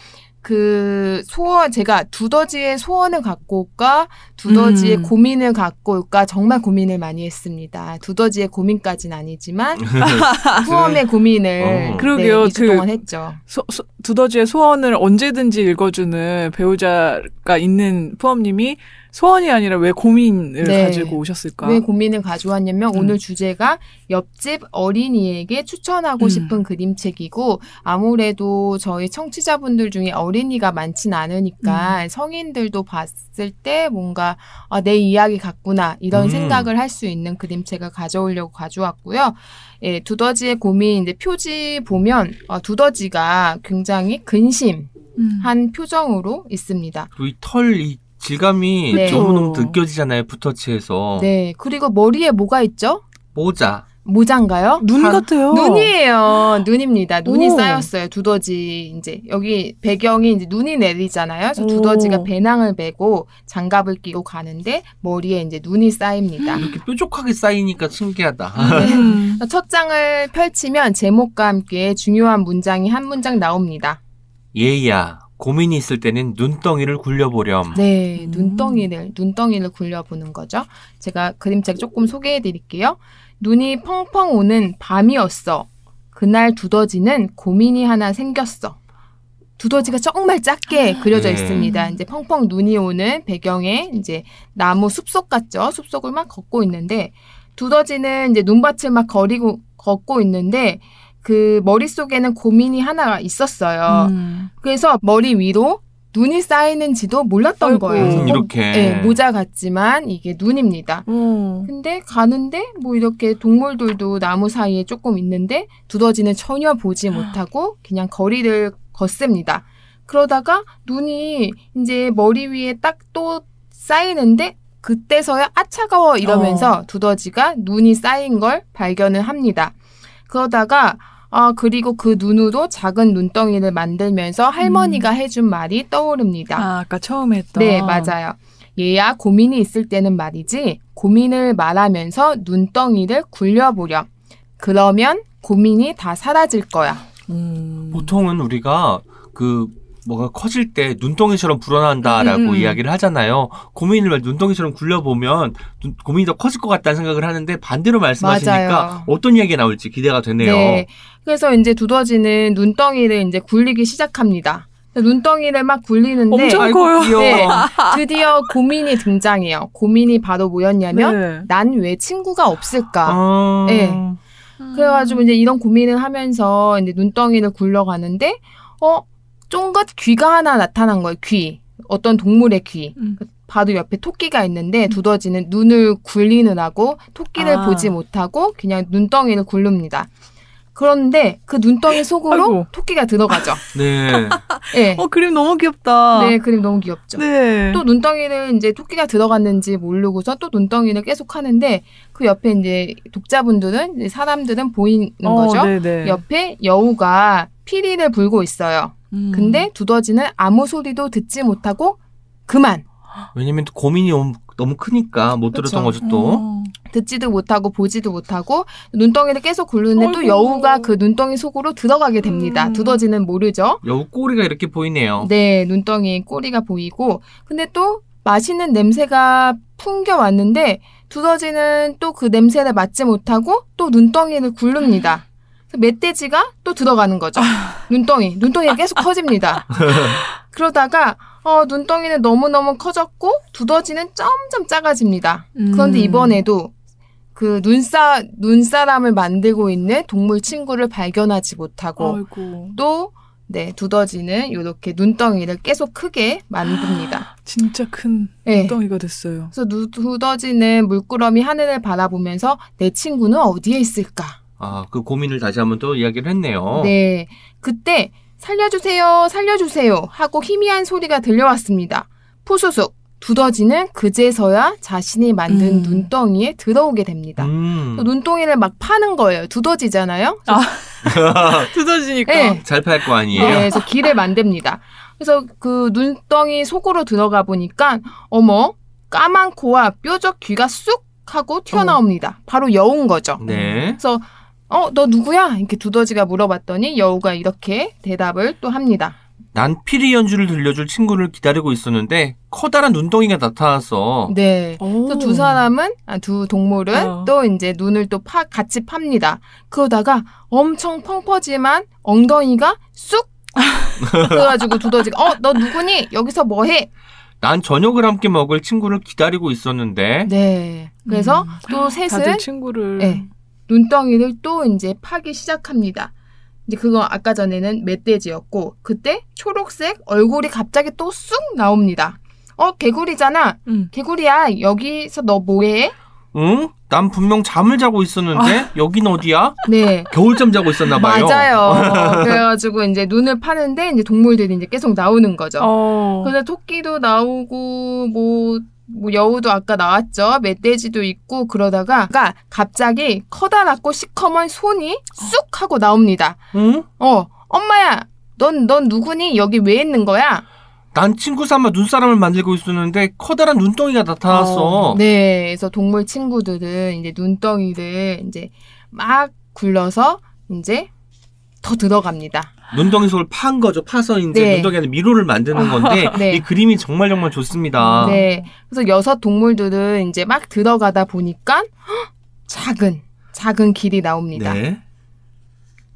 그 소원 제가 두더지의 소원을 갖고 올까 두더지의 음. 고민을 갖고 올까 정말 고민을 많이 했습니다. 두더지의 고민까지는 아니지만 <laughs> <laughs> 후엄의 고민을 어. 그러게요. 네, 2주 그- 동안 했죠. 소, 소- 두더지의 소원을 언제든지 읽어주는 배우자가 있는 푸엄님이 소원이 아니라 왜 고민을 네. 가지고 오셨을까? 왜 고민을 가져왔냐면 음. 오늘 주제가 옆집 어린이에게 추천하고 음. 싶은 그림책이고 아무래도 저희 청취자분들 중에 어린이가 많진 않으니까 음. 성인들도 봤을 때 뭔가 아, 내 이야기 같구나 이런 음. 생각을 할 수 있는 그림책을 가져오려고 가져왔고요. 예, 두더지의 고민 이제 표지 보면 어, 두더지가 굉장히 근심한 음. 표정으로 있습니다. 그리고 이털이 질감이 네. 너무너무 그쵸. 느껴지잖아요. 붓터치에서. 네, 그리고 머리에 뭐가 있죠? 모자. 모자인가요? 눈 다- 같아요. 눈이에요. 눈입니다. 눈이 오. 쌓였어요. 두더지 이제 여기 배경이 이제 눈이 내리잖아요. 그래서 오. 두더지가 배낭을 메고 장갑을 끼고 가는데 머리에 이제 눈이 쌓입니다. 이렇게 뾰족하게 쌓이니까 신기하다. 음. <laughs> 첫 장을 펼치면 제목과 함께 중요한 문장이 한 문장 나옵니다. 얘야, 고민이 있을 때는 눈덩이를 굴려보렴. 네, 음. 눈덩이를 눈덩이를 굴려보는 거죠. 제가 그림책 조금 소개해 드릴게요. 눈이 펑펑 오는 밤이었어. 그날 두더지는 고민이 하나 생겼어. 두더지가 정말 작게 그려져 네. 있습니다. 이제 펑펑 눈이 오는 배경에 이제 나무 숲속 같죠? 숲속을 막 걷고 있는데 두더지는 이제 눈밭을 막 거리고 걷고 있는데 그 머릿속에는 고민이 하나가 있었어요. 음. 그래서 머리 위로 눈이 쌓이는지도 몰랐던 아이고. 거예요. 음, 어, 이렇게. 네, 모자 같지만 이게 눈입니다. 어. 근데 가는데 뭐 이렇게 동물들도 나무 사이에 조금 있는데 두더지는 전혀 보지 못하고 그냥 거리를 걷습니다. 그러다가 눈이 이제 머리 위에 딱 또 쌓이는데 그때서야 아 차가워 이러면서 두더지가 눈이 쌓인 걸 발견을 합니다. 그러다가 아 그리고 그 눈으로 작은 눈덩이를 만들면서 할머니가 해준 말이 떠오릅니다. 아, 아까 처음에 했던. 네, 맞아요. 얘야 고민이 있을 때는 말이지 고민을 말하면서 눈덩이를 굴려보렴. 그러면 고민이 다 사라질 거야. 음. 보통은 우리가 그 뭐가 커질 때 눈덩이처럼 불어난다라고 음, 음. 이야기를 하잖아요. 고민을 눈덩이처럼 굴려보면 눈- 고민이 더 커질 것 같다는 생각을 하는데 반대로 말씀하시니까 맞아요. 어떤 이야기가 나올지 기대가 되네요. 네. 그래서 이제 두더지는 눈덩이를 이제 굴리기 시작합니다. 눈덩이를 막 굴리는데 엄청 커요. 네, 드디어 고민이 등장해요. 고민이 바로 뭐였냐면 네. 난왜 친구가 없을까? 아, 네. 그래가지고 이제 이런 고민을 하면서 이제 눈덩이를 굴러가는데 어 쫑긋 귀가 하나 나타난 거예요. 귀 어떤 동물의 귀. 음. 바로 옆에 토끼가 있는데 두더지는 눈을 굴리느라고 토끼를 아. 보지 못하고 그냥 눈덩이를 굴릅니다. 그런데 그 눈덩이 속으로 아이고. 토끼가 들어가죠. <laughs> 네. 네. 어 그림 너무 귀엽다. 네, 그림 너무 귀엽죠. 네. 또 눈덩이를 이제 토끼가 들어갔는지 모르고서 또 눈덩이를 계속 하는데 그 옆에 이제 독자분들은 이제 사람들은 보이는 어, 거죠. 네네. 옆에 여우가 피리를 불고 있어요. 음. 근데 두더지는 아무 소리도 듣지 못하고 그만 왜냐면 또 고민이 너무, 너무 크니까 못 그쵸. 들었던 거죠 또. 어. 듣지도 못하고 보지도 못하고 눈덩이를 계속 굴르는데 또. 여우가 그 눈덩이 속으로 들어가게 됩니다. 음. 두더지는 모르죠. 여우 꼬리가 이렇게 보이네요. 네, 눈덩이 꼬리가 보이고 근데 또 맛있는 냄새가 풍겨 왔는데 두더지는 또 그 냄새를 맡지 못하고 또 눈덩이를 굴릅니다. 멧돼지가 또 들어가는 거죠. <laughs> 눈덩이, 눈덩이가 계속 커집니다. 그러다가 어, 눈덩이는 너무너무 커졌고 두더지는 점점 작아집니다. 그런데 음. 이번에도 그 눈사 눈사람을 만들고 있는 동물 친구를 발견하지 못하고 아이고. 또 네, 두더지는 이렇게 눈덩이를 계속 크게 만듭니다. 진짜 큰 네. 엉덩이가 됐어요. 그래서 누, 두더지는 물끄러미 하늘을 바라보면서 내 친구는 어디에 있을까? 아, 그 고민을 다시 한번 또 이야기를 했네요. 네. 그때 살려주세요, 살려주세요 하고 희미한 소리가 들려왔습니다. 푸수숙. 두더지는 그제서야 자신이 만든 음. 눈덩이에 들어오게 됩니다. 음. 눈덩이를 막 파는 거예요. 두더지잖아요. <laughs> 두더지니까. 네. 잘팔 거 아니에요? 네, 그래서 길을 만듭니다. 그래서 그 눈덩이 속으로 들어가 보니까 어머 까만 코와 뾰족 귀가 쑥 하고 튀어나옵니다. 바로 여우인 거죠. 네. 그래서 어 너 누구야? 이렇게 두더지가 물어봤더니 여우가 이렇게 대답을 또 합니다. 난 피리 연주를 들려줄 친구를 기다리고 있었는데 커다란 눈덩이가 나타나서 네. 오. 그래서 두 사람은 아, 두 동물은 어. 또 이제 눈을 또 파, 같이 팝니다. 그러다가 엄청 펑퍼짐한 엉덩이가 쑥 <laughs> 그래가지고 두더지가 어 너 누구니 여기서 뭐해? 난 저녁을 함께 먹을 친구를 기다리고 있었는데 네. 그래서 음. 또 다들 셋은 친구를. 네. 눈덩이를 또 이제 파기 시작합니다. 이제 그거 아까 전에는 멧돼지였고 그때 초록색 얼굴이 갑자기 또 쑥 나옵니다. 어 개구리잖아. 음. 개구리야 여기서 너 뭐해? 응? 난 분명 잠을 자고 있었는데 여긴 어디야? 네. 겨울잠 자고 있었나 봐요. 맞아요. <laughs> 그래가지고 이제 눈을 파는데 이제 동물들이 이제 계속 나오는 거죠. 어. 근데 토끼도 나오고 뭐, 뭐 여우도 아까 나왔죠. 멧돼지도 있고 그러다가 그러니까 갑자기 커다랗고 시커먼 손이 쑥 하고 나옵니다. 응? 어, 엄마야. 넌, 넌 누구니? 여기 왜 있는 거야? 난 친구 삼아 눈사람을 만들고 있었는데 커다란 눈덩이가 나타났어. 어. 네. 그래서 동물 친구들은 이제 눈덩이를 이제 막 굴려서 이제 더 들어갑니다. 눈덩이 속을 판 거죠. 파서 이제 네. 눈덩이 안에 미로를 만드는 건데 <laughs> 네. 이 그림이 정말 정말 좋습니다. 네. 그래서 여섯 동물들은 이제 막 들어가다 보니까 헉, <gasps> 작은 작은 길이 나옵니다. 네.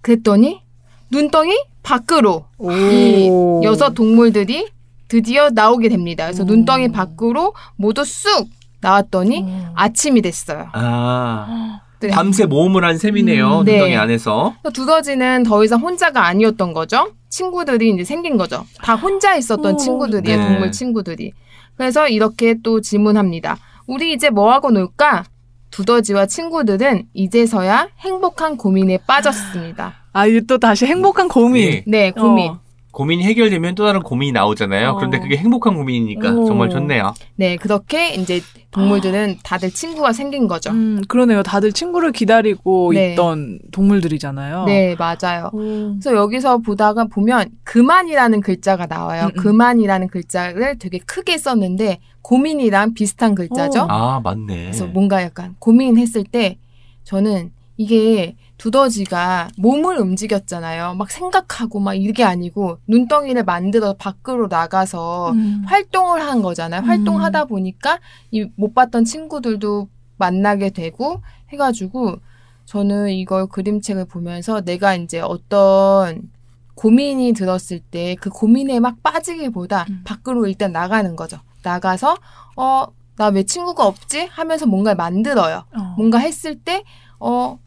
그랬더니 눈덩이 밖으로 오. 이 여섯 동물들이 드디어 나오게 됩니다. 그래서 오. 눈덩이 밖으로 모두 쑥 나왔더니 어. 아침이 됐어요. 아 <gasps> 네. 밤새 모험을 한 셈이네요. 음, 네. 눈덩이 안에서. 그래서 두더지는 더 이상 혼자가 아니었던 거죠. 친구들이 이제 생긴 거죠. 다 혼자 있었던 오. 친구들이에요. 네. 동물 친구들이. 그래서 이렇게 또 질문합니다. 우리 이제 뭐 하고 놀까? 두더지와 친구들은 이제서야 행복한 고민에 빠졌습니다. 아, 이게 또 다시 행복한 고민. 네. 네, 고민. 어. 고민이 해결되면 또 다른 고민이 나오잖아요. 어. 그런데 그게 행복한 고민이니까 오. 정말 좋네요. 네, 그렇게 이제 동물들은 다들 친구가 생긴 거죠. 음, 그러네요. 다들 친구를 기다리고 네. 있던 동물들이잖아요. 네, 맞아요. 오. 그래서 여기서 보다가 보면 그만이라는 글자가 나와요. 음, 음. 그만이라는 글자를 되게 크게 썼는데 고민이랑 비슷한 글자죠. 어. 아 맞네. 그래서 뭔가 약간 고민했을 때 저는 이게 두더지가 몸을 움직였잖아요. 막 생각하고 막 이게 아니고 눈덩이를 만들어 밖으로 나가서 음. 활동을 한 거잖아요. 음. 활동하다 보니까 이 못 봤던 친구들도 만나게 되고 해가지고 저는 이걸 그림책을 보면서 내가 이제 어떤 고민이 들었을 때 그 고민에 막 빠지기보다 음. 밖으로 일단 나가는 거죠. 나가서 어, 나 왜 친구가 없지? 하면서 뭔가를 만들어요. 어. 뭔가 했을 때 어,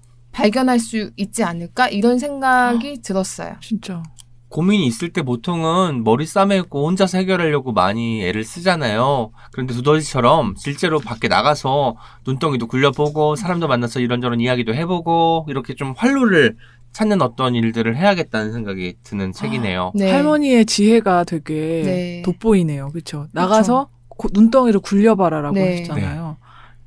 발견할 수 있지 않을까? 이런 생각이 들었어요. 진짜. 고민이 있을 때 보통은 머리 싸매고 혼자서 해결하려고 많이 애를 쓰잖아요. 그런데 두더지처럼 실제로 밖에 나가서 눈덩이도 굴려보고 사람도 만나서 이런저런 이야기도 해보고 이렇게 좀 활로를 찾는 어떤 일들을 해야겠다는 생각이 드는 책이네요. 네. 할머니의 지혜가 되게 네. 돋보이네요. 그렇죠. 나가서 고- 눈덩이를 굴려봐라라고 네. 하셨잖아요.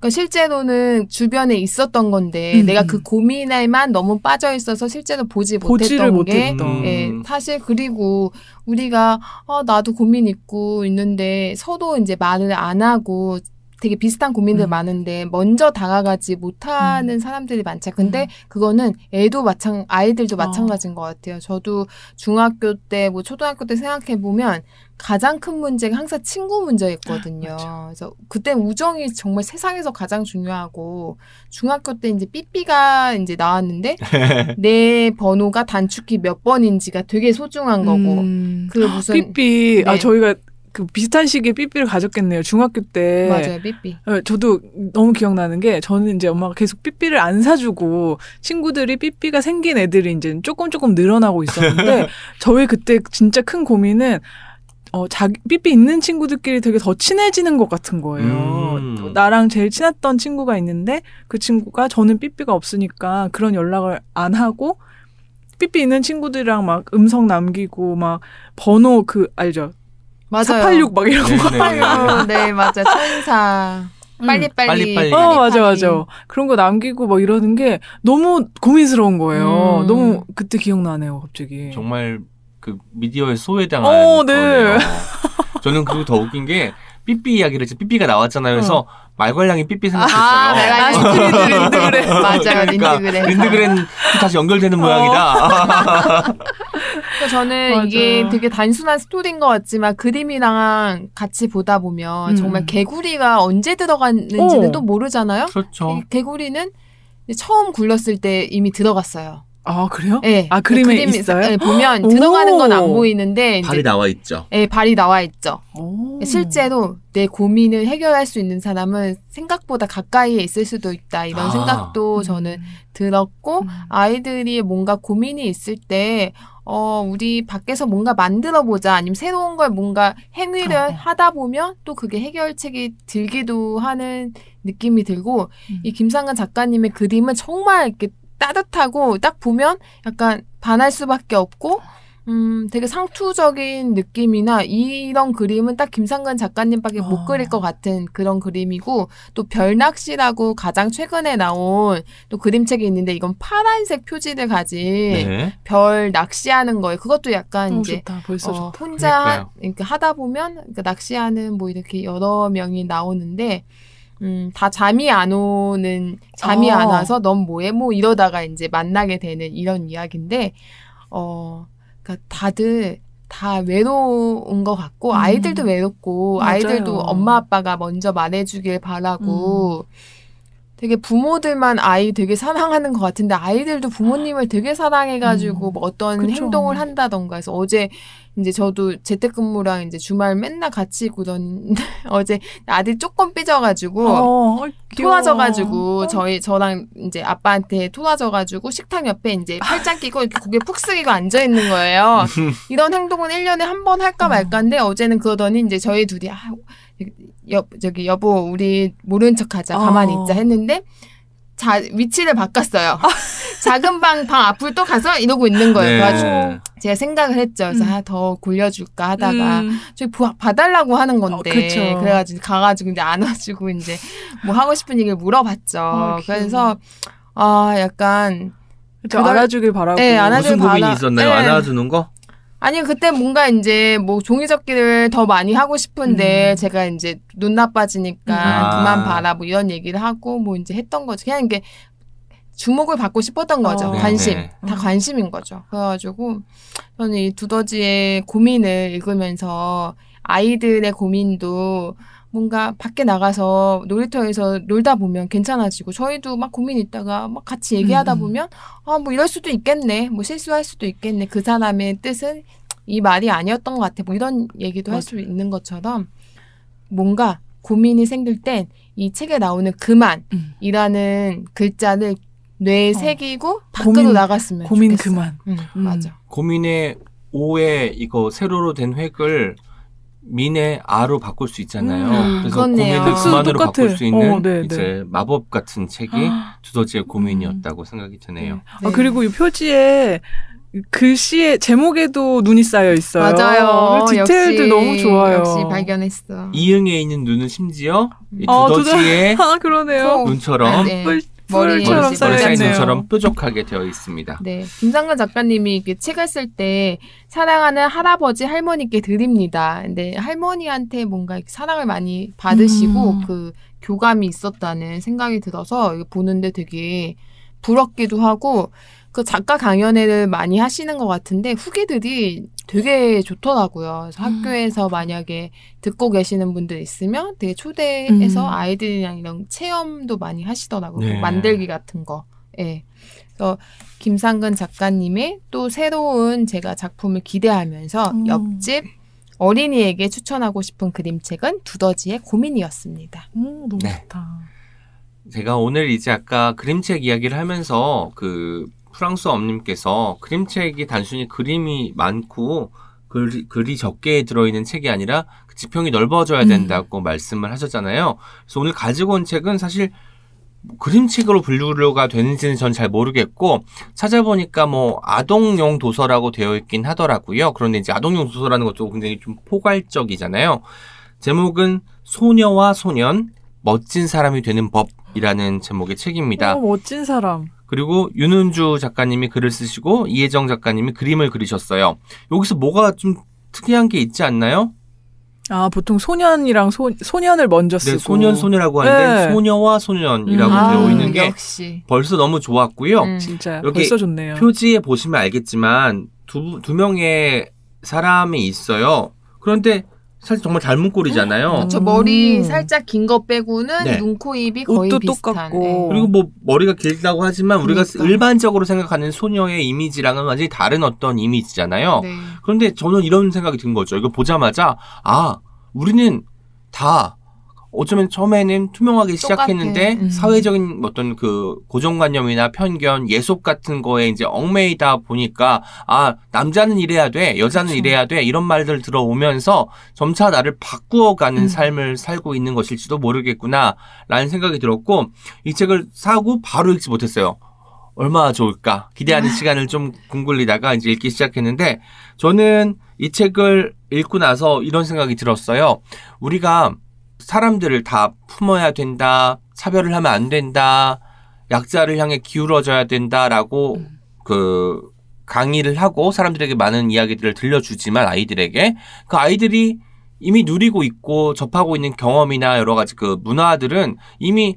그러니까 실제로는 주변에 있었던 건데 음. 내가 그 고민에만 너무 빠져 있어서 실제로 보지 보지를 못했던 게 못했던. 예, 음. 사실 그리고 우리가 어, 나도 고민 있고 있는데 서로 이제 말을 안 하고 되게 비슷한 고민들 음. 많은데 먼저 다가가지 못하는 사람들이 많죠. 근데 음. 그거는 애도 마찬 아이들도 어. 마찬가지인 것 같아요. 저도 중학교 때 뭐 초등학교 때 생각해 보면 가장 큰 문제가 항상 친구 문제였거든요. 맞아. 그래서 그때 우정이 정말 세상에서 가장 중요하고 중학교 때 이제 삐삐가 이제 나왔는데 <laughs> 내 번호가 단축키 몇 번인지가 되게 소중한 거고 음. 그 무슨 삐삐. 아 네. 저희가 그 비슷한 시기에 삐삐를 가졌겠네요. 중학교 때. 맞아요 삐삐. 어, 저도 너무 기억나는 게 저는 이제 엄마가 계속 삐삐를 안 사주고 친구들이 삐삐가 생긴 애들이 이제 조금 조금 늘어나고 있었는데 <laughs> 저희 그때 진짜 큰 고민은 어, 자기, 삐삐 있는 친구들끼리 되게 더 친해지는 것 같은 거예요. 음. 나랑 제일 친했던 친구가 있는데 그 친구가 저는 삐삐가 없으니까 그런 연락을 안 하고 삐삐 있는 친구들이랑 막 음성 남기고 막 번호 그 알죠? 맞아요. 486 막 이런 거. 네, 네. 네 맞아요 천사. 음. 빨리 빨리. 빨리빨리. 어, 맞아. 맞아. 그런 거 남기고 막 이러는 게 너무 고민스러운 거예요. 음. 너무 그때 기억나네요, 갑자기. 정말 그 미디어에 소외당한 어, 네. 거네요. 저는 그리고 더 웃긴 게 삐삐 이야기를 해서 삐삐가 나왔잖아요. 그래서 말괄량이 삐삐 생각했어요. 아, 내가 아스트리드 린드그렌. 맞아요 <laughs> 그러니까 린드그렌. 린드그렌 다시 연결되는 모양이다. 그래서 저는 <laughs> 맞아. 이게 되게 단순한 스토리인 것 같지만 그림이랑 같이 보다 보면 음. 정말 개구리가 언제 들어갔는지는 어. 또 모르잖아요. 그렇죠. 이 개구리는 처음 굴렀을 때 이미 들어갔어요. 아, 그래요? 네. 아, 그림에 그림이 있어요? 네, 보면 오. 들어가는 건 안 보이는데 이제 발이 나와 있죠. 네, 발이 나와 있죠. 오. 실제로 내 고민을 해결할 수 있는 사람은 생각보다 가까이에 있을 수도 있다. 이런 아. 생각도 저는 들었고 음. 아이들이 뭔가 고민이 있을 때, 어, 우리 밖에서 뭔가 만들어 보자. 아니면 새로운 걸 뭔가 행위를 어. 하다 보면 또 그게 해결책이 들기도 하는 느낌이 들고, 음. 이 김상근 작가님의 그림은 정말 이렇게 따뜻하고 딱 보면 약간 반할 수밖에 없고, 음, 되게 상투적인 느낌이나 이런 그림은 딱 김상근 작가님밖에 못 어. 그릴 것 같은 그런 그림이고 또 별낚시라고 가장 최근에 나온 또 그림책이 있는데 이건 파란색 표지를 가진 네. 별 낚시하는 거예요. 그것도 약간 너무 이제 좋다. 벌써 어. 혼자 그러니까요. 그러니까 하다 보면 그러니까 낚시하는 뭐 이렇게 여러 명이 나오는데 음, 다 잠이 안 오는 잠이 어. 안 와서 넌 뭐해 뭐 이러다가 이제 만나게 되는 이런 이야기인데 어 그러니까 다들 다 외로운 것 같고 음. 아이들도 외롭고 맞아요. 아이들도 엄마 아빠가 먼저 말해주길 바라고 음. 되게 부모들만 아이 되게 사랑하는 것 같은데 아이들도 부모님을 되게 사랑해가지고 음. 뭐 어떤 그쵸. 행동을 한다던가 해서 어제 이제 저도 재택근무랑 이제 주말 맨날 같이 있고 그러는데 <laughs> 어제 아들 조금 삐져가지고 어. 토라져가지고 어. 저희 저랑 이제 아빠한테 토라져가지고 식탁 옆에 이제 팔짱 끼고 이렇게 고개 푹 숙이고 앉아 있는 거예요. <laughs> 이런 행동은 1년에 한 번 할까 어. 말까인데 어제는 그러더니 이제 저희 둘이 아, 여, 저기 여보 우리 모른 척하자 가만히 어. 있자 했는데 자 위치를 바꿨어요. <laughs> 작은 방 방 앞을 또 가서 이러고 있는 거예요. 그래가지고 제가 생각을 했죠. 그래서 음. 아, 더 골려줄까 하다가 음. 저기 부- 봐달라고 하는 건데 어, 그쵸. 그래가지고 가가지고 이제 안아주고 이제 뭐 하고 싶은 얘기를 물어봤죠. 어. 그래서 아 약간 저 그걸- 알아주길 바라고. 네, 안아주길 무슨 고민이 있었나요? 네. 안아주는 거? 아니 그때 뭔가 이제 뭐 종이접기를 더 많이 하고 싶은데 음. 제가 이제 눈 나빠지니까 아. 그만 봐라 뭐 이런 얘기를 하고 뭐 이제 했던 거죠. 그냥 이게 주목을 받고 싶었던 거죠. 어. 관심 네네. 다 음. 관심인 거죠. 그래가지고 저는 이 두더지의 고민을 읽으면서 아이들의 고민도 뭔가 밖에 나가서 놀이터에서 놀다 보면 괜찮아지고 저희도 막 고민 있다가 막 같이 얘기하다 음. 보면 아 뭐 이럴 수도 있겠네 뭐 실수할 수도 있겠네 그 사람의 뜻은 이 말이 아니었던 것 같아 뭐 이런 얘기도 할 수 있는 것처럼 뭔가 고민이 생길 땐 이 책에 나오는 그만이라는 음. 글자를 뇌에 어. 새기고 밖으로 고민- 나갔으면 고민 좋겠어. 그만. 응, 음. 맞아. 고민의 오에 이거 세로로 된 획을 민의 아로 바꿀 수 있잖아요. 음, 그래서 그렇네요. 고민을 텍스도 그만으로 똑같아. 바꿀 수 있는 어, 네, 네. 이제 마법 같은 책이 아. 두더지의 고민이었다고 생각이 드네요. 아, 그리고 이 표지에 글씨에 제목에도 눈이 쌓여 있어요. 맞아요. 디테일들 역시, 너무 좋아요. 역시 발견했어. 이응에 있는 눈은 심지어 이 어, 두더지의 <laughs> 아 그러네요. 눈처럼 네. 뿔, 머리- 뿔처럼 머리 머리 쌓인 쌓여있네요. 눈처럼 뾰족하게 되어 있습니다. 네, 김상근 작가님이 이렇게 책을 쓸 때 사랑하는 할아버지 할머니께 드립니다. 근데 할머니한테 뭔가 사랑을 많이 받으시고 음. 그 교감이 있었다는 생각이 들어서 보는데 되게 부럽기도 하고 그 작가 강연회를 많이 하시는 것 같은데 후기들이 되게 좋더라고요. 그래서 음. 학교에서 만약에 듣고 계시는 분들 있으면 되게 초대해서 음. 아이들이랑 이런 체험도 많이 하시더라고요. 네. 만들기 같은 거. 예. 그래서 김상근 작가님의 또 새로운 제가 작품을 기대하면서 음. 옆집 어린이에게 추천하고 싶은 그림책은 두더지의 고민이었습니다. 오, 너무 네. 좋다. 제가 오늘 이제 아까 그림책 이야기를 하면서 그 프랑스 엄님께서 그림책이 단순히 그림이 많고 글이, 글이 적게 들어있는 책이 아니라 그 지평이 넓어져야 음. 된다고 말씀을 하셨잖아요. 그래서 오늘 가지고 온 책은 사실 뭐 그림책으로 분류가 되는지는 전 잘 모르겠고 찾아보니까 뭐 아동용 도서라고 되어 있긴 하더라고요. 그런데 이제 아동용 도서라는 것도 굉장히 좀 포괄적이잖아요. 제목은 소녀와 소년 멋진 사람이 되는 법이라는 제목의 책입니다. 오, 멋진 사람. 그리고 윤은주 작가님이 글을 쓰시고 이혜정 작가님이 그림을 그리셨어요. 여기서 뭐가 좀 특이한 게 있지 않나요? 아 보통 소년이랑 소, 소년을 먼저 쓰고. 네, 소년 소녀라고 하는데 네. 소녀와 소년이라고 음. 되어 아, 있는 게 역시. 벌써 너무 좋았고요. 음. 진짜 여기 벌써 좋네요. 표지에 보시면 알겠지만 두, 두 명의 사람이 있어요. 그런데 사실 정말 닮은 꼴이잖아요. 저 음. 머리 살짝 긴 거 빼고는 네. 눈, 코, 입이 거의 옷도 비슷한. 똑같고. 예. 그리고 뭐 머리가 길다고 하지만 우리가 그러니까. 일반적으로 생각하는 소녀의 이미지랑은 완전히 다른 어떤 이미지잖아요. 네. 그런데 저는 이런 생각이 든 거죠. 이거 보자마자 아 우리는 다 어쩌면 처음에는 투명하게 시작했는데 똑같아. 음. 사회적인 어떤 그 고정관념이나 편견, 예속 같은 거에 이제 얽매이다 보니까 아 남자는 이래야 돼, 여자는 그쵸. 이래야 돼 이런 말들 들어오면서 점차 나를 바꾸어가는 음. 삶을 살고 있는 것일지도 모르겠구나라는 생각이 들었고 이 책을 사고 바로 읽지 못했어요. 얼마나 좋을까 기대하는 시간을 좀 궁굴리다가 이제 읽기 시작했는데 저는 이 책을 읽고 나서 이런 생각이 들었어요. 우리가 사람들을 다 품어야 된다, 차별을 하면 안 된다, 약자를 향해 기울어져야 된다라고 음. 그 강의를 하고 사람들에게 많은 이야기들을 들려주지만 아이들에게 그 아이들이 이미 누리고 있고 접하고 있는 경험이나 여러 가지 그 문화들은 이미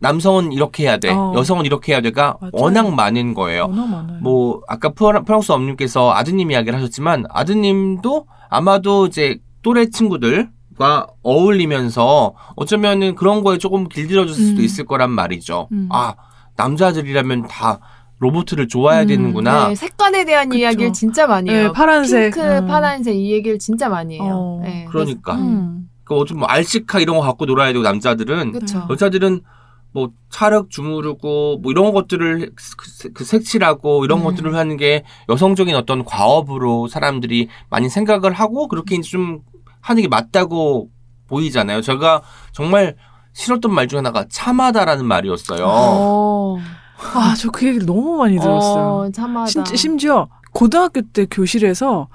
남성은 이렇게 해야 돼, 어. 여성은 이렇게 해야 돼가 맞아요. 워낙 많은 거예요. 워낙 많아요. 뭐 아까 프랑스 엄님께서 아드님 이야기를 하셨지만 아드님도 아마도 이제 또래 친구들 과 어울리면서 어쩌면은 그런 거에 조금 길들여질 수도 음. 있을 거란 말이죠. 음. 아 남자들이라면 다 로봇을 좋아해야 음, 되는구나. 네, 색깔에 대한 그쵸. 이야기를 진짜 많이 해요. 네, 파란색. 핑크, 음. 파란색 이 얘기를 진짜 많이 해요. 어. 네, 그러니까. 음. 그 어좀 뭐 알시카 이런 거 갖고 놀아야 되고 남자들은 그렇죠. 여자들은 뭐 차력 주무르고 뭐 이런 것들을 그- 그 색칠하고 이런 음. 것들을 하는 게 여성적인 어떤 과업으로 사람들이 많이 생각을 하고 그렇게 이제 좀 하는 게 맞다고 보이잖아요. 제가 정말 싫었던 말 중에 하나가 참하다라는 말이었어요. 어, 아, 저 그 얘기를 너무 많이 들었어요. 어, 참하다. 심, 심지어 고등학교 때 교실에서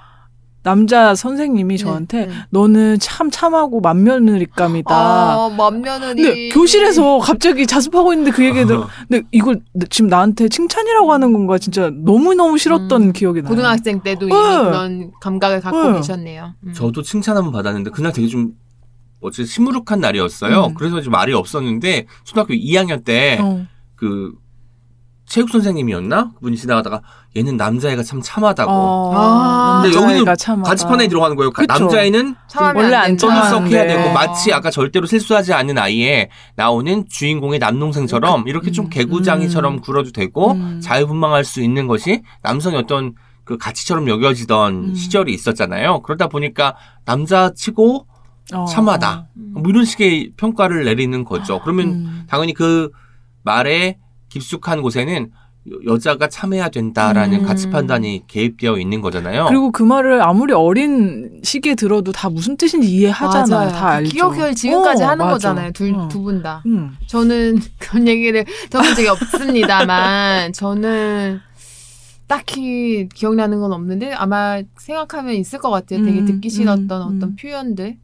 남자 선생님이 네, 저한테 네. 너는 참 참하고 만면을잇감이다. 아, 맏며느리. 근데 교실에서 갑자기 자습하고 있는데 그 얘기를 들- 근데 이걸 지금 나한테 칭찬이라고 하는 건가 진짜 너무 너무 싫었던 음, 기억이 나요. 고등학생 때도 네. 그런 감각을 갖고 네. 계셨네요. 음. 저도 칭찬 한번 받았는데 그날 되게 좀 어째 시무룩한 날이었어요. 음. 그래서 좀 말이 없었는데 초등학교 2학년 때 어. 그 체육 선생님이었나? 그분이 지나가다가 얘는 남자애가 참 참하다고. 어, 아. 근데 여기는 참하다. 가치판에 들어가는 거예요. 가- 그쵸. 남자애는 원래 안. 떠들썩해야 되고 네. 마치 아까 절대로 실수하지 않는 아이에 나오는 주인공의 남동생처럼 이렇게 좀 음. 개구장이처럼 굴어도 되고 음. 자유분방할 수 있는 것이 남성의 어떤 그 가치처럼 여겨지던 음. 시절이 있었잖아요. 그러다 보니까 남자치고 어. 참하다. 음. 뭐 이런 식의 평가를 내리는 거죠. 그러면 음. 당연히 그 말에 깊숙한 곳에는 여- 여자가 참해야 된다라는 음. 가치 판단이 개입되어 있는 거잖아요. 그리고 그 말을 아무리 어린 시기에 들어도 다 무슨 뜻인지 이해하잖아요. 맞아요. 다 알죠. 기억을 지금까지 어, 하는 맞아. 거잖아요. 둘, 어. 두분 다. 음. 저는 <laughs> 그런 얘기를 들어본 적이 없습니다만, <laughs> 저는 딱히 기억나는 건 없는데, 아마 생각하면 있을 것 같아요. 되게 음, 듣기 싫었던 음, 어떤 음. 표현들.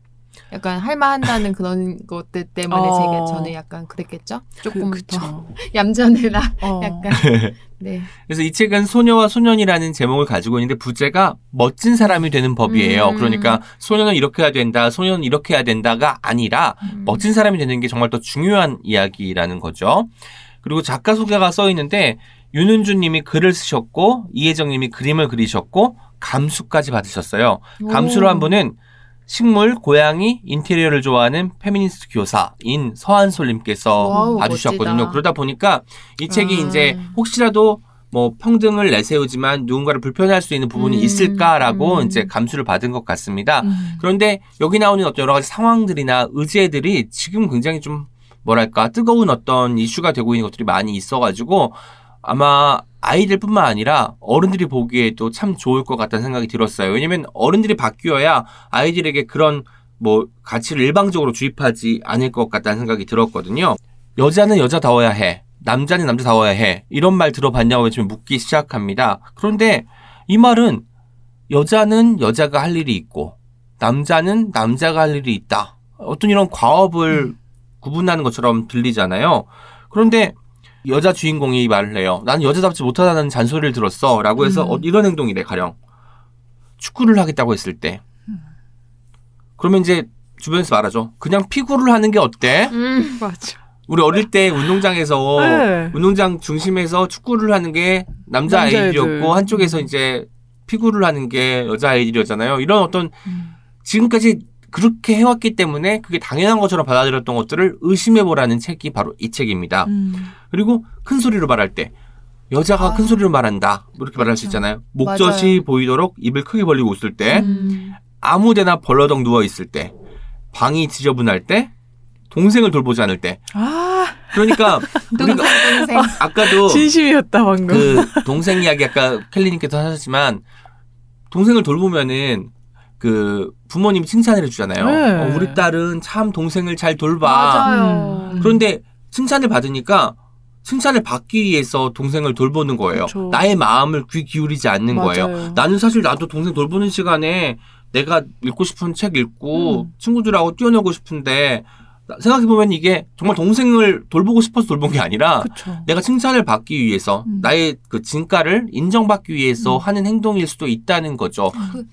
약간 할만한다는 그런 것들 때문에 어. 제가 저는 약간 그랬겠죠? 조금 그, 더. <laughs> 얌전해라. 어. 약간. <laughs> 네. 그래서 이 책은 소녀와 소년이라는 제목을 가지고 있는데 부제가 멋진 사람이 되는 법이에요. 음. 그러니까 소녀는 이렇게 해야 된다, 소년은 이렇게 해야 된다가 아니라 음. 멋진 사람이 되는 게 정말 더 중요한 이야기라는 거죠. 그리고 작가 소개가 써 있는데 윤은주 님이 글을 쓰셨고 이혜정 님이 그림을 그리셨고 감수까지 받으셨어요. 감수로 오. 한 분은 식물, 고양이, 인테리어를 좋아하는 페미니스트 교사인 서한솔님께서 와우, 봐주셨거든요. 멋지다. 그러다 보니까 이 책이 아. 이제 혹시라도 뭐 평등을 내세우지만 누군가를 불편할 수 있는 부분이 음, 있을까라고 음. 이제 감수를 받은 것 같습니다. 음. 그런데 여기 나오는 어떤 여러 가지 상황들이나 의제들이 지금 굉장히 좀 뭐랄까 뜨거운 어떤 이슈가 되고 있는 것들이 많이 있어가지고 아마 아이들뿐만 아니라 어른들이 보기에도 참 좋을 것 같다는 생각이 들었어요. 왜냐면 어른들이 바뀌어야 아이들에게 그런 뭐 가치를 일방적으로 주입하지 않을 것 같다는 생각이 들었거든요. 여자는 여자다워야 해. 남자는 남자다워야 해. 이런 말 들어봤냐고 지금 묻기 시작합니다. 그런데 이 말은 여자는 여자가 할 일이 있고 남자는 남자가 할 일이 있다. 어떤 이런 과업을 구분하는 것처럼 들리잖아요. 그런데 여자 주인공이 이 말을 해요. 나는 여자답지 못하다는 잔소리를 들었어. 라고 해서 음. 어, 이런 행동이래, 가령. 축구를 하겠다고 했을 때. 그러면 이제 주변에서 말하죠. 그냥 피구를 하는 게 어때? 음. 맞아. 우리 어릴 때 운동장에서 네. 운동장 중심에서 축구를 하는 게 남자. 아이들이었고 한쪽에서 이제 피구를 하는 게 여자 아이들이었잖아요. 이런 어떤 음. 지금까지 그렇게 해왔기 때문에 그게 당연한 것처럼 받아들였던 것들을 의심해보라는 책이 바로 이 책입니다. 음. 그리고 큰 소리로 말할 때 여자가 아. 큰 소리로 말한다 이렇게 말할 수. 있잖아요. 목젖이 맞아요. 보이도록 입을 크게 벌리고 웃을 때 음. 아무데나 벌러덩 누워 있을 때 방이 지저분할 때 동생을 돌보지 않을 때 아, 그러니까 <laughs> 동생, 동생. 아까도 진심이었다, 방금. 그 동생 이야기 아까 켈리님께서 하셨지만 동생을 돌보면은 그 부모님이 칭찬을 해주잖아요. 네. 어, 우리 딸은 참 동생을 잘 돌봐. 맞아요. 음. 그런데 칭찬을 받으니까 칭찬을 받기 위해서 동생을 돌보는 거예요. 그쵸. 나의 마음을 귀 기울이지 않는 거예요. 맞아요. 나는 사실 나도 동생 돌보는 시간에 내가 읽고 싶은 책 읽고 음. 친구들하고 뛰어놀고 싶은데 생각해보면 이게 정말 동생을 돌보고 싶어서 돌본 게 아니라 그쵸. 내가 칭찬을 받기 위해서 음. 나의 그 진가를 인정받기 위해서 음. 하는 행동일 수도 있다는 거죠. 그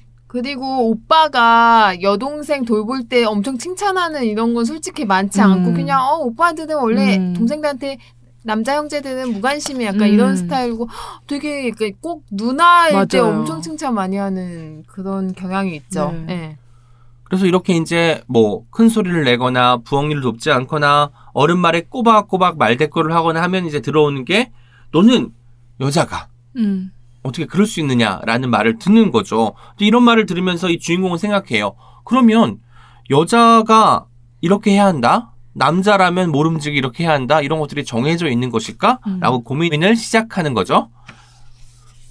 리고 오빠가 여동생 돌볼 때 엄청 칭찬하는 이런 건 솔직히 많지 음. 않고 그냥 어 오빠들은 원래 음. 동생들한테 남자 형제들은 무관심이 약간 음. 이런 스타일이고 되게 그꼭 누나일 때 맞아요. 엄청 칭찬 많이 하는 그런 경향이 있죠. 네. 예. 그래서 이렇게 이제 뭐 큰 소리를 내거나 부엌일을 돕지 않거나 어른 말에 꼬박꼬박 말대꾸를 하거나 하면 이제 들어오는 게 너는 여자가 음. 어떻게 그럴 수 있느냐라는 말을 듣는 거죠. 이런 말을 들으면서 이 주인공은 생각해요. 그러면 여자가 이렇게 해야 한다? 남자라면 모름지기 이렇게 해야 한다? 이런 것들이 정해져 있는 것일까? 음. 라고 고민을 시작하는 거죠.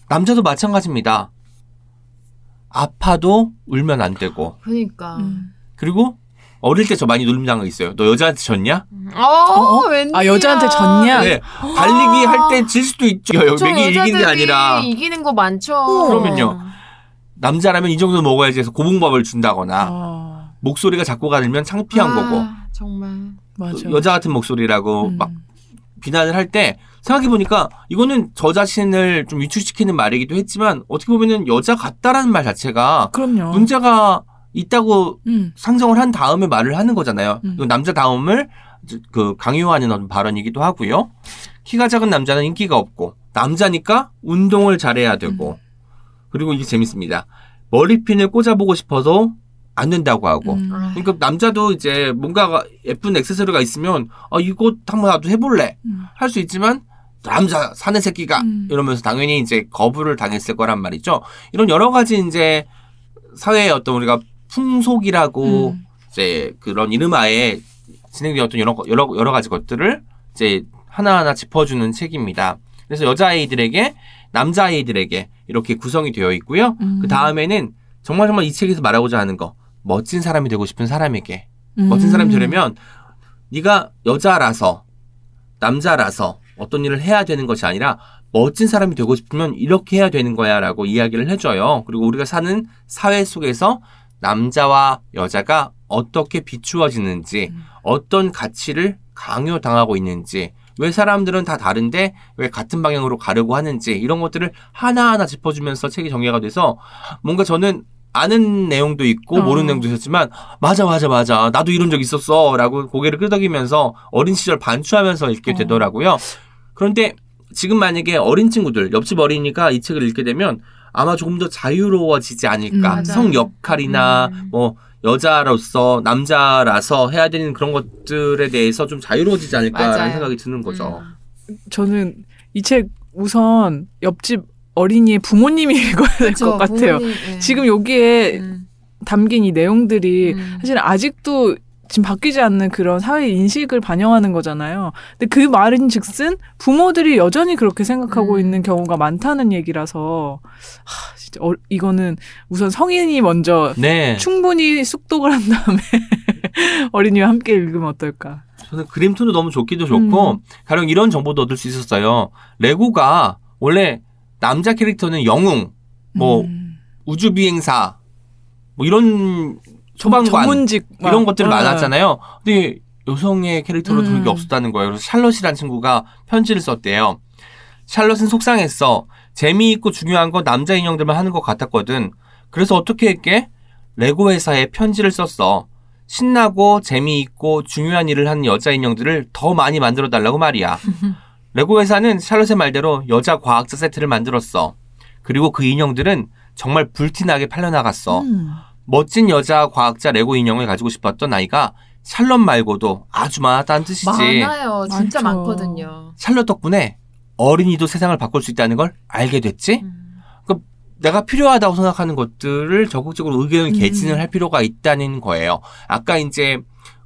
남자도 마찬가지입니다. 아파도 울면 안 되고. 그러니까. 음. 그리고 어릴 때 저 많이 놀림 당한 거 있어요. 너 여자한테 졌냐? 어, 어? 웬일이야. 아, 여자한테 졌냐? 네. 달리기 할 때 질 수도 있죠. 저 맥이 이긴 게 아니라. 이기는 거 많죠. 그러면요. 남자라면 이 정도 먹어야지 해서 고봉밥을 준다거나 아, 목소리가 작고가 들면 창피한 아, 거고 정말. 맞아. 여자 같은 목소리라고 음. 막 비난을 할 때 생각해 보니까 이거는 저 자신을 좀 위축시키는 말이기도 했지만 어떻게 보면은 여자 같다라는 말 자체가 그럼요. 문제가 있다고 음. 상정을 한 다음에 말을 하는 거잖아요. 음. 남자 다움을 그 강요하는 발언이기도 하고요. 키가 작은 남자는 인기가 없고 남자니까 운동을 잘해야 되고 그리고 이게 재밌습니다. 머리핀을 꽂아보고 싶어도 안 된다고 하고 음. 아, 그러니까 남자도 이제 뭔가 예쁜 액세서리가 있으면 아 이거 한번 나도 해볼래 음. 할수 있지만 남자 사내 새끼가 음. 이러면서 당연히 이제 거부를 당했을 거란 말이죠. 이런 여러 가지 이제 사회의 어떤 우리가 풍속이라고 음. 이제 그런 이름하에 진행되었던 여러 여러 여러 가지 것들을 이제 하나하나 짚어주는 책입니다. 그래서 여자아이들에게 남자아이들에게 이렇게 구성이 되어 있고요. 음. 그 다음에는 정말 정말 이 책에서 말하고자 하는 거 멋진 사람이 되고 싶은 사람에게 음. 멋진 사람이 되려면 네가 여자라서 남자라서 어떤 일을 해야 되는 것이 아니라 멋진 사람이 되고 싶으면 이렇게 해야 되는 거야라고 이야기를 해줘요. 그리고 우리가 사는 사회 속에서 남자와 여자가 어떻게 비추어지는지 음. 어떤 가치를 강요당하고 있는지 왜 사람들은 다 다른데 왜 같은 방향으로 가려고 하는지 이런 것들을 하나하나 짚어주면서 책이 정리가 돼서 뭔가 저는 아는 내용도 있고 어. 모르는 내용도 있었지만 맞아 맞아 맞아 나도 이런 적 있었어 라고 고개를 끄덕이면서 어린 시절 반추하면서 읽게 어. 되더라고요 그런데 지금 만약에 어린 친구들 옆집 어린이가 이 책을 읽게 되면 아마 조금 더 자유로워지지 않을까 음. 성 역할이나 음. 뭐 여자로서 남자라서 해야 되는 그런 것들에 대해서 좀 자유로워지지 않을까라는 맞아요. 생각이 드는 거죠. 음. 저는 이 책 우선 옆집 어린이의 부모님이 <laughs> 읽어야 될 것 같아요. 부모님, 예. 지금 여기에 음, 담긴 이 내용들이 음. 사실 아직도 지금 바뀌지 않는 그런 사회 인식을 반영하는 거잖아요. 근데 그 말인 즉슨 부모들이 여전히 그렇게 생각하고 음. 있는 경우가 많다는 얘기라서 하, 진짜 어, 이거는 우선 성인이 먼저 네. 충분히 숙독을 한 다음에 <laughs> 어린이와 함께 읽으면 어떨까? 저는 그림 톤도 너무 좋기도 좋고 음. 가령 이런 정보도 얻을 수 있었어요. 레고가 원래 남자 캐릭터는 영웅, 뭐 음. 우주 비행사, 뭐 이런 소방관 전문직 막. 이런 것들이 어. 많았잖아요. 근데 여성의 캐릭터로 음. 그게 없었다는 거예요. 그래서 샬럿이라는 친구가 편지를 썼대요. 샬럿은 속상했어. 재미있고 중요한 건 남자 인형들만 하는 것 같았거든. 그래서 어떻게 했게? 레고 회사에 편지를 썼어. 신나고 재미있고 중요한 일을 하는 여자 인형들을 더 많이 만들어 달라고 말이야. <laughs> 레고 회사는 샬롯의 말대로 여자 과학자 세트를 만들었어. 그리고 그 인형들은 정말 불티나게 팔려나갔어. 음. 멋진 여자 과학자 레고 인형을 가지고 싶었던 아이가 샬롯 말고도 아주 많았다는 뜻이지. 많아요. 진짜 많죠. 많거든요. 샬롯 덕분에 어린이도 세상을 바꿀 수 있다는 걸 알게 됐지. 음. 내가 필요하다고 생각하는 것들을 적극적으로 의견을 음. 개진을 할 필요가 있다는 거예요. 아까 이제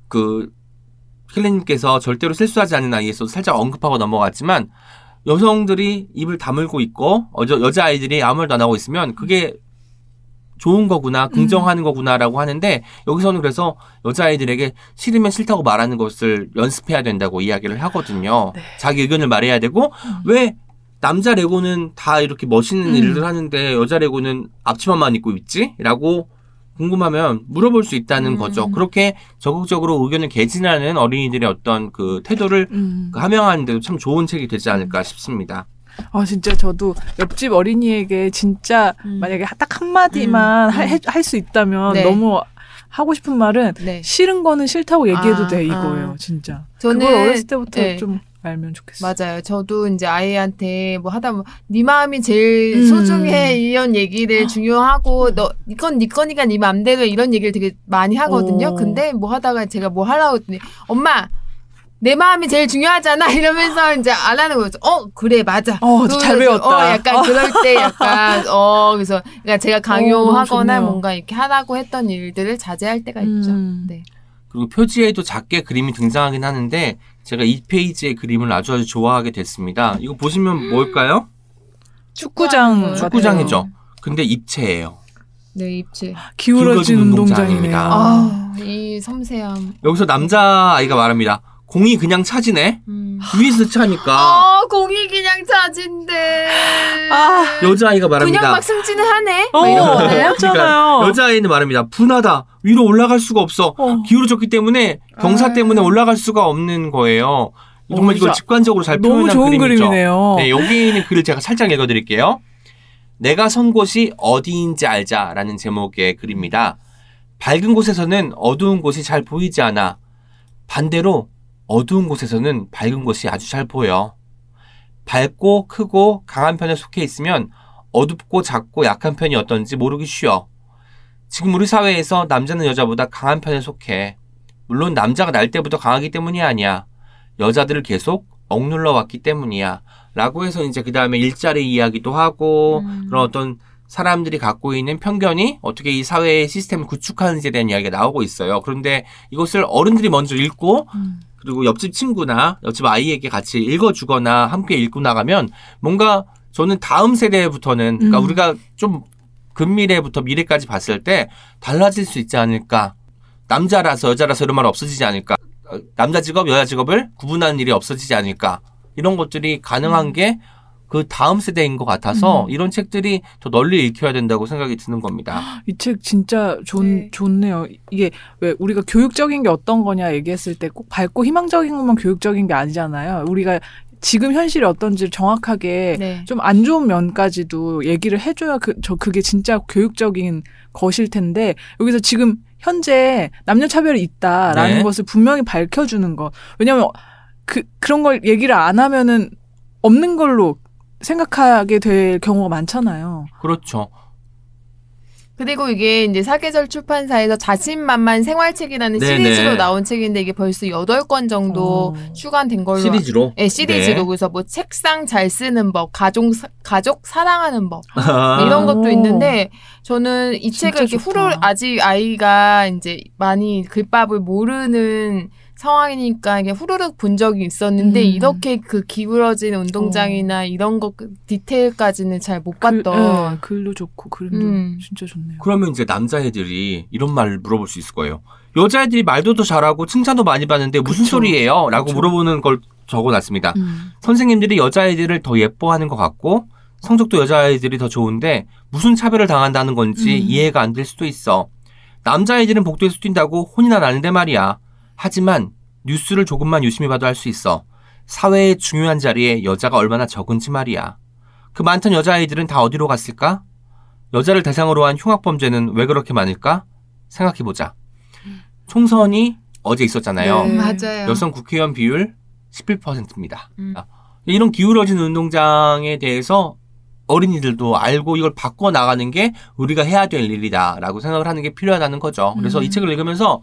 그 킬레님께서 절대로 실수하지 않는 아이에서도 살짝 언급하고 넘어갔지만 여성들이 입을 다물고 있고 어저 여자 아이들이 아무 말도 안 하고 있으면 그게 좋은 거구나 긍정하는 거구나라고 하는데 여기서는 그래서 여자아이들에게 싫으면 싫다고 말하는 것을 연습해야 된다고 이야기를 하거든요. 네. 자기 의견을 말해야 되고 왜 남자 레고는 다 이렇게 멋있는 음. 일을 하는데 여자 레고는 앞치마만 입고 있지? 라고 궁금하면 물어볼 수 있다는 음. 거죠. 그렇게 적극적으로 의견을 개진하는 어린이들의 어떤 그 태도를 음. 그 함양하는데도 참 좋은 책이 되지 않을까 싶습니다. 아 진짜 저도 옆집 어린이에게 진짜 음. 만약에 딱 한마디만 음, 음. 할수 있다면 네. 너무 하고 싶은 말은 네. 싫은 거는 싫다고 얘기해도 아, 돼 이거예요 아. 진짜 저는 그걸 어렸을 때부터 네. 좀 알면 좋겠어 맞아요. 저도 이제 아이한테 뭐 하다 보면 네 마음이 제일 음. 소중해 이런 얘기를 중요하고 너 이건 네 거니까 네 맘대로 이런 얘기를 되게 많이 하거든요. 오. 근데 뭐 하다가 제가 뭐 하라고 했더니 엄마 내 마음이 제일 중요하잖아 이러면서 이제 안 하는 거죠. 어 그래 맞아. 어, 잘 그러면서 배웠다. 어, 약간 그럴 때 약간 어 그래서 그러니까 제가 어, 강요하거나 좋네요. 뭔가 이렇게 하라고 했던 일들을 자제할 때가 있죠. 음. 네. 그리고 표지에도 작게 그림이 등장하긴 하는데 제가 이 페이지의 그림을 아주 아주 좋아하게 됐습니다. 이거 보시면 뭘까요? 축구장 같아요. 축구장이죠. 근데 입체예요. 네 입체. 기울어진 기울어진 운동장입니다. 아, 이 섬세함. 여기서 남자 아이가 말합니다. 공이 그냥 차지네. 음. 위에서 차니까 아, 공이 그냥 차진데. 아, 여자 아이가 그냥 말합니다. 막 승진을 하네? 어, 막 이런 거네요? 맞잖아요 여자 아이는 말합니다. 분하다. 위로 올라갈 수가 없어. 어. 기울어졌기 때문에 경사 아. 때문에 올라갈 수가 없는 거예요. 정말 어, 이걸 직관적으로 잘 표현한 좋은 그림이죠. 그림이네요 네, 여기 있는 글을 제가 살짝 읽어드릴게요. 내가 선 곳이 어디인지 알자라는 제목의 글입니다. 밝은 곳에서는 어두운 곳이 잘 보이지 않아. 반대로 어두운 곳에서는 밝은 곳이 아주 잘 보여. 밝고 크고 강한 편에 속해 있으면 어둡고 작고 약한 편이 어떤지 모르기 쉬워. 지금 우리 사회에서 남자는 여자보다 강한 편에 속해. 물론 남자가 날 때부터 강하기 때문이 아니야. 여자들을 계속 억눌러 왔기 때문이야. 라고 해서 이제 그 다음에 일자리 이야기도 하고 음. 그런 어떤 사람들이 갖고 있는 편견이 어떻게 이 사회의 시스템을 구축하는지에 대한 이야기가 나오고 있어요. 그런데 이것을 어른들이 먼저 읽고 음. 그리고 옆집 친구나 옆집 아이에게 같이 읽어주거나 함께 읽고 나가면 뭔가 저는 다음 세대부터는 그러니까 음. 우리가 좀 근미래부터 미래까지 봤을 때 달라질 수 있지 않을까. 남자라서 여자라서 이런 말 없어지지 않을까. 어, 남자 직업, 여자 직업을 구분하는 일이 없어지지 않을까. 이런 것들이 가능한 게 그 다음 세대인 것 같아서 음. 이런 책들이 더 널리 읽혀야 된다고 생각이 드는 겁니다. 이 책 진짜 좋, 네. 좋네요. 이게 왜 우리가 교육적인 게 어떤 거냐 얘기했을 때 꼭 밝고 희망적인 것만 교육적인 게 아니잖아요. 우리가 지금 현실이 어떤지 정확하게 네. 좀안 좋은 면까지도 얘기를 해줘야 그, 저 그게 진짜 교육적인 것일 텐데 여기서 지금 현재 남녀 차별이 있다라는 네. 것을 분명히 밝혀주는 것. 왜냐하면 그 그런 걸 얘기를 안 하면은 없는 걸로 생각하게 될 경우가 많잖아요. 그렇죠. 그리고 이게 이제 사계절 출판사에서 자신만만 생활책이라는 네네. 시리즈로 나온 책인데 이게 벌써 8권 정도 어. 출간된 걸로 시리즈로. 네, 시리즈로 네. 그래서 뭐 책상 잘 쓰는 법, 가족 사- 가족 사랑하는 법 <laughs> 아. 뭐 이런 것도 오. 있는데 저는 이 책을 이렇게. 후를 아직 아이가 이제 많이 글밥을 모르는 상황이니까 이게 후루룩 본 적이 있었는데 음. 이렇게 그 기울어진 운동장이나 이런 것 디테일까지는 잘못 글, 봤던 예, 글도 좋고 그림도 음. 진짜 좋네요. 그러면 이제 남자애들이 이런 말을 물어볼 수 있을 거예요. 여자애들이 말도 더 잘하고 칭찬도 많이 받는데 무슨 그쵸. 소리예요? 라고 그쵸. 물어보는 걸 적어놨습니다. 음. 선생님들이 여자애들을 더 예뻐하는 것 같고 성적도 여자애들이 더 좋은데 무슨 차별을 당한다는 건지 음. 이해가 안 될 수도 있어. 남자애들은 복도에서 뛴다고 혼이나 나는데 말이야. 하지만 뉴스를 조금만 유심히 봐도 알 수 있어. 사회의 중요한 자리에 여자가 얼마나 적은지 말이야. 그 많던 여자아이들은 다 어디로 갔을까? 여자를 대상으로 한 흉악범죄는 왜 그렇게 많을까? 생각해보자. 총선이 어제 있었잖아요. 네. 맞아요. 여성 국회의원 비율 11%입니다. 음. 이런 기울어진 운동장에 대해서 어린이들도 알고 이걸 바꿔 나가는 게 우리가 해야 될 일이다라고 생각을 하는 게 필요하다는 거죠. 그래서 음. 이 책을 읽으면서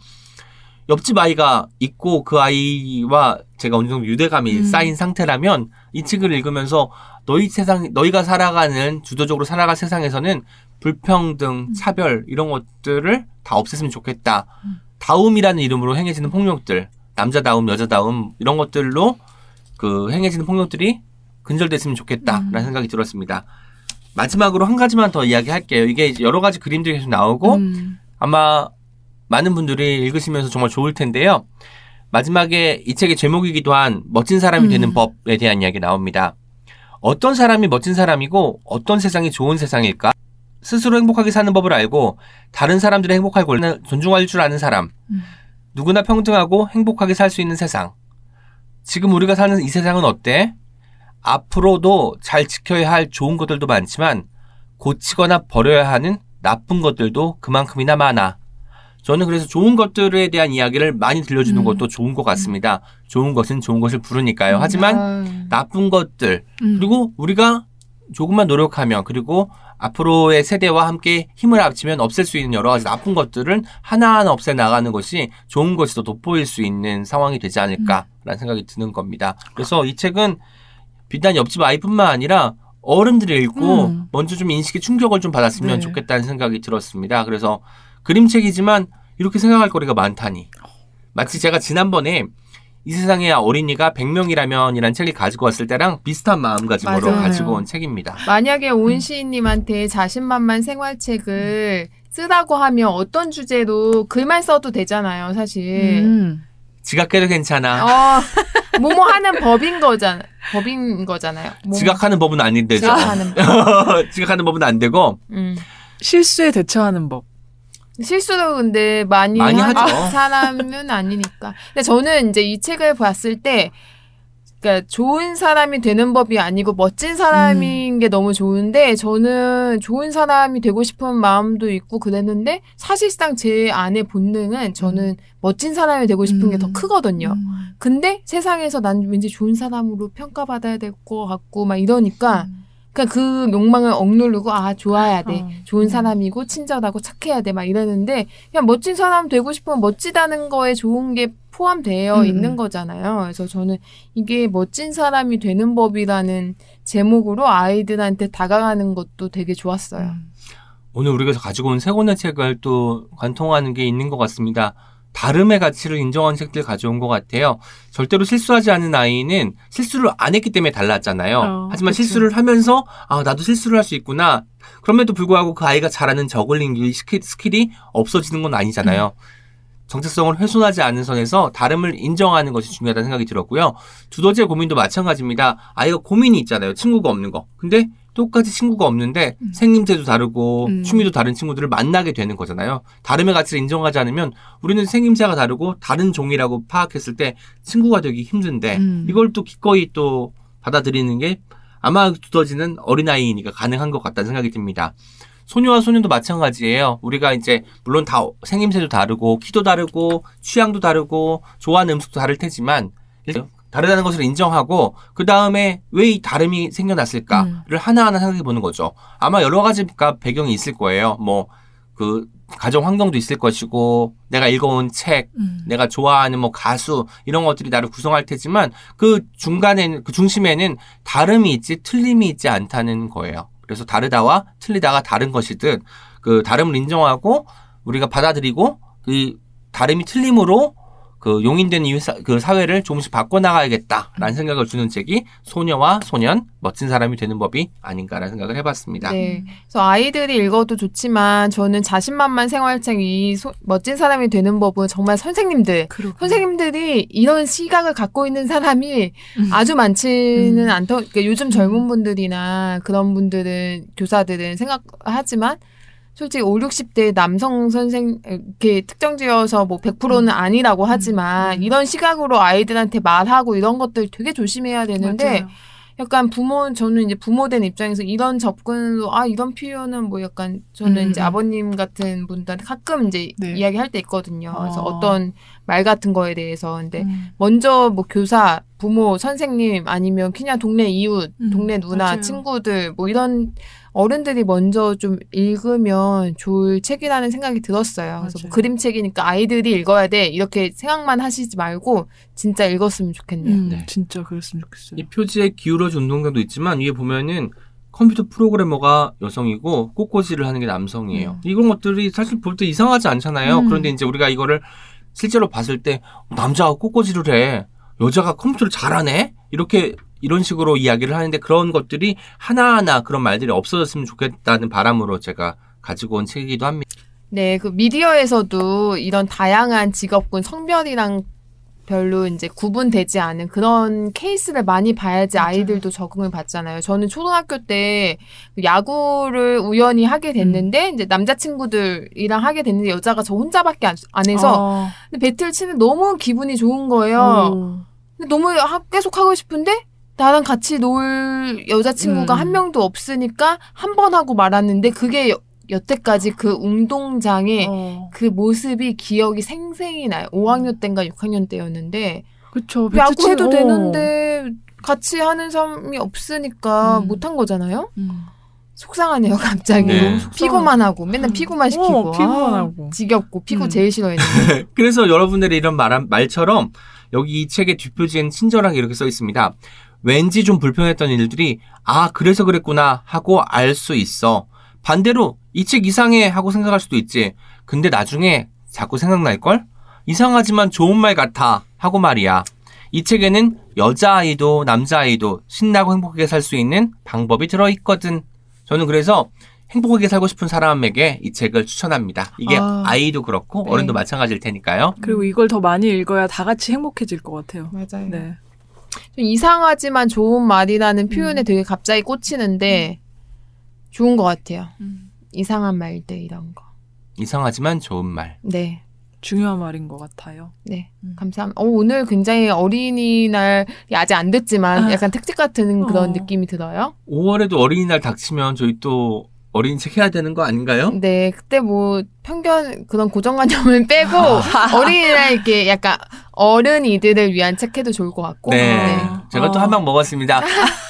옆집 아이가 있고 그 아이와 제가 어느 정도 유대감이 음. 쌓인 상태라면 이 책을 읽으면서 너희 세상 너희가 살아가는 주도적으로 살아갈 세상에서는 불평등, 차별 이런 것들을 다 없앴으면 좋겠다. 다움이라는 이름으로 행해지는 폭력들, 남자다움, 여자다움 이런 것들로 그 행해지는 폭력들이 근절됐으면 좋겠다라는 음. 생각이 들었습니다. 마지막으로 한 가지만 더 이야기할게요. 이게 여러 가지 그림들이 계속 나오고 음. 아마 많은 분들이 읽으시면서 정말 좋을 텐데요. 마지막에 이 책의 제목이기도 한 멋진 사람이 되는 음. 법에 대한 이야기 나옵니다. 어떤 사람이 멋진 사람이고 어떤 세상이 좋은 세상일까? 스스로 행복하게 사는 법을 알고 다른 사람들의 행복할 권리를 존중할 줄 아는 사람. 음. 누구나 평등하고 행복하게 살 수 있는 세상. 지금 우리가 사는 이 세상은 어때? 앞으로도 잘 지켜야 할 좋은 것들도 많지만 고치거나 버려야 하는 나쁜 것들도 그만큼이나 많아. 저는 그래서 좋은 것들에 대한 이야기를 많이 들려주는 음. 것도 좋은 것 같습니다. 좋은 것은 좋은 것을 부르니까요. 하지만 아유. 나쁜 것들 음. 그리고 우리가 조금만 노력하면 그리고 앞으로의 세대와 함께 힘을 합치면 없앨 수 있는 여러 가지 나쁜 것들은 하나하나 없애 나가는 것이 좋은 것이 더 돋보일 수 있는 상황이 되지 않을까라는 생각이 드는 겁니다. 그래서 이 책은 비단 옆집 아이뿐만 아니라 어른들이 읽고 음. 먼저 좀 인식의 충격을 좀 받았으면 네. 좋겠다는 생각이 들었습니다. 그래서 그림책이지만 이렇게 생각할 거리가 많다니. 마치 제가 지난번에 이 세상에 어린이가 100명이라면 이란 책을 가지고 왔을 때랑 비슷한 마음가짐으로 맞아요. 가지고 온 책입니다. 만약에 온 시인님한테 자신만만 생활책을 쓰라고 하면 어떤 주제로 글만 써도 되잖아요, 사실. 음. 지각해도 괜찮아. 어, 뭐뭐 하는 법인 거잖아. 법인 거잖아요. 뭐뭐 지각하는 법은 아닌데죠. 지각하는 법. <laughs> 지각하는 법은 안 되고 음. 실수에 대처하는 법. 실수도 근데 많이, 많이 하는. <laughs> 사람은 아니니까. 근데 저는 이제 이 책을 봤을 때, 그러니까 좋은 사람이 되는 법이 아니고 멋진 사람인 게 너무 좋은데 저는 좋은 사람이 되고 싶은 마음도 있고 그랬는데 사실상 제 안의 본능은 저는 멋진 사람이 되고 싶은 게더 음. 크거든요. 음. 근데 세상에서 난 왠지 좋은 사람으로 평가받아야 될 것 같고 막 이러니까 그냥 그 욕망을 억누르고 아 좋아야 돼 어. 좋은 음. 사람이고 친절하고 착해야 돼 막 이러는데 그냥 멋진 사람 되고 싶으면 멋지다는 거에 좋은 게 포함되어 음. 있는 거잖아요. 그래서 저는 이게 멋진 사람이 되는 법이라는 제목으로 아이들한테 다가가는 것도 되게 좋았어요. 음. 오늘 우리가 가지고 온 세 권의 책을 또 관통하는 게 있는 것 같습니다. 다름의 가치를 인정하는 책들 가져온 것 같아요. 절대로 실수하지 않는 아이는 실수를 안 했기 때문에 달랐잖아요. 어, 하지만 그쵸. 실수를 하면서 아 나도 실수를 할 수 있구나. 그럼에도 불구하고 그 아이가 잘하는 저글링 skill, skill이 없어지는 건 아니잖아요. 정체성을 훼손하지 않는 선에서 다름을 인정하는 것이 중요하다는 생각이 들었고요. 두더지의 고민도 마찬가지입니다. 아이가 고민이 있잖아요. 친구가 없는 거. 근데 똑같이 친구가 없는데 생김새도 다르고 음. 취미도 다른 친구들을 만나게 되는 거잖아요. 다름의 가치를 인정하지 않으면 우리는 생김새가 다르고 다른 종이라고 파악했을 때 친구가 되기 힘든데 음. 이걸 또 기꺼이 또 받아들이는 게 아마 두더지는 어린아이니까 가능한 것 같다는 생각이 듭니다. 소녀와 소년도 마찬가지예요. 우리가 이제 물론 다 생김새도 다르고 키도 다르고 취향도 다르고 좋아하는 음식도 다를 테지만 다르다는 것을 인정하고 그 다음에 왜 이 다름이 생겨났을까를 하나하나 생각해 보는 거죠. 아마 여러 가지가 배경이 있을 거예요. 뭐 그 가정 환경도 있을 것이고 내가 읽어온 책, 음. 내가 좋아하는 뭐 가수 이런 것들이 나를 구성할 테지만 그 중간에는 그 중심에는 다름이 있지 틀림이 있지 않다는 거예요. 그래서 다르다와 틀리다가 다른 것이든 그 다름을 인정하고 우리가 받아들이고 그 다름이 틀림으로 그 용인된 이유 사, 그 사회를 조금씩 바꿔나가야겠다라는 생각을 주는 책이 소녀와 소년 멋진 사람이 되는 법이 아닌가라는 생각을 해봤습니다. 네. 그래서 아이들이 읽어도 좋지만 저는 자신만만 생활책 이 소- 멋진 사람이 되는 법은 정말 선생님들 그렇군요. 선생님들이 이런 시각을 갖고 있는 사람이 음. 아주 많지는 음. 않더 그러니까 요즘 젊은 분들이나 그런 분들은 교사들은 생각하지만 솔직히 5, 60대 남성 선생 이렇게 특정 지어서 뭐 100%는 아니라고 하지만 음. 이런 시각으로 아이들한테 말하고 이런 것들 되게 조심해야 되는데 맞아요. 약간 부모 저는 이제 부모된 입장에서 이런 접근도 아 이런 표현은 뭐 약간 저는 음, 이제 음. 아버님 같은 분들한테 가끔 이제 네. 이야기할 때 있거든요. 그래서 어. 어떤 말 같은 거에 대해서 근데 음. 먼저 뭐 교사, 부모, 선생님 아니면 그냥 동네 이웃, 음, 동네 누나, 맞아요. 친구들 뭐 이런 어른들이 먼저 좀 읽으면 좋을 책이라는 생각이 들었어요. 그래서 뭐. 그림책이니까 아이들이 읽어야 돼 이렇게 생각만 하시지 말고 진짜 읽었으면 좋겠네요. 음, 네. 진짜 그랬으면 좋겠어요. 이 표지에 기울어진 운동장도 있지만 위에 보면은 컴퓨터 프로그래머가 여성이고 꽃꽂이를 하는 게 남성이에요. 이런 것들이 사실 볼 때 이상하지 않잖아요. 음. 그런데 이제 우리가 이거를 실제로 봤을 때 남자가 꽃꽂이를 해. 여자가 컴퓨터를 잘하네? 이렇게 이런 식으로 이야기를 하는데 그런 것들이 하나하나 그런 말들이 없어졌으면 좋겠다는 바람으로 제가 가지고 온 책이기도 합니다. 네, 그 미디어에서도 이런 다양한 직업군 성별이랑 별로 이제 구분되지 않은 그런 케이스를 많이 봐야지 맞아요. 아이들도 적응을 받잖아요. 저는 초등학교 때 야구를 우연히 하게 됐는데 이제 남자친구들이랑 하게 됐는데 여자가 저 혼자밖에 안, 안 해서 어. 근데 배틀 치는 너무 기분이 좋은 거예요. 어. 근데 너무 하- 계속 하고 싶은데 나랑 같이 놀 여자친구가 음. 한 명도 없으니까 한 번 하고 말았는데 그게 여, 여태까지 그 운동장에 어. 그 모습이 기억이 생생히 나요. 5학년 때인가 6학년 때였는데 그쵸. 야구해도 어. 되는데 같이 하는 사람이 없으니까 음. 못한 거잖아요. 음. 속상하네요, 갑자기. 네. 피고만 하고 맨날 피고만 시키고. 어, 피고만 아, 하고. 지겹고 피고 음. 제일 싫어했는데. <laughs> 그래서 여러분들의 이런 말, 말처럼 여기 이 책의 뒷표지엔 친절하게 이렇게 써 있습니다. 왠지 좀 불편했던 일들이 아 그래서 그랬구나 하고 알 수 있어. 반대로 이 책 이상해 하고 생각할 수도 있지. 근데 나중에 자꾸 생각날 걸? 이상하지만 좋은 말 같아 하고 말이야. 이 책에는 여자아이도 남자아이도 신나고 행복하게 살 수 있는 방법이 들어있거든. 저는 그래서 행복하게 살고 싶은 사람에게 이 책을 추천합니다. 이게 아. 아. 이도 그렇고 네. 어른도 마찬가지일 테니까요. 그리고 이걸 더 많이 읽어야 다 같이 행복해질 것 같아요. 맞아요. 네. 좀 이상하지만 좋은 말이라는 표현에 음. 되게 갑자기 꽂히는데 좋은 것 같아요. 음. 이상한 말들 이런 거. 이상하지만 좋은 말. 네. 중요한 말인 것 같아요. 네, 음. 감사합니다. 어, 오늘 굉장히 어린이날이 아직 안 됐지만 아. 약간 특집 같은 그런 어. 느낌이 들어요. 5월에도 어린이날 닥치면 저희 또 어린이 책 해야 되는 거 아닌가요? 네, 그때 뭐 편견 그런 고정관념을 <laughs> 빼고 어린이날 이렇게 약간 어른이들을 위한 책 해도 좋을 것 같고. 네. 어. 제가 또 어. 한방 먹었습니다.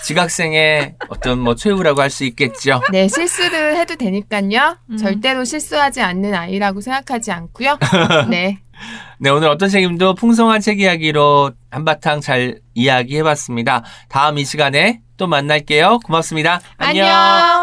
지각생의 어떤 뭐 최후라고 할 수 있겠죠. 네, 실수를 해도 되니까요. 음. 절대로 실수하지 않는 아이라고 생각하지 않고요. <laughs> 네. 네, 오늘 어떤 책임도 풍성한 책 이야기로 한바탕 잘 이야기해봤습니다. 다음 이 시간에 또 만날게요. 고맙습니다. 안녕. 안녕.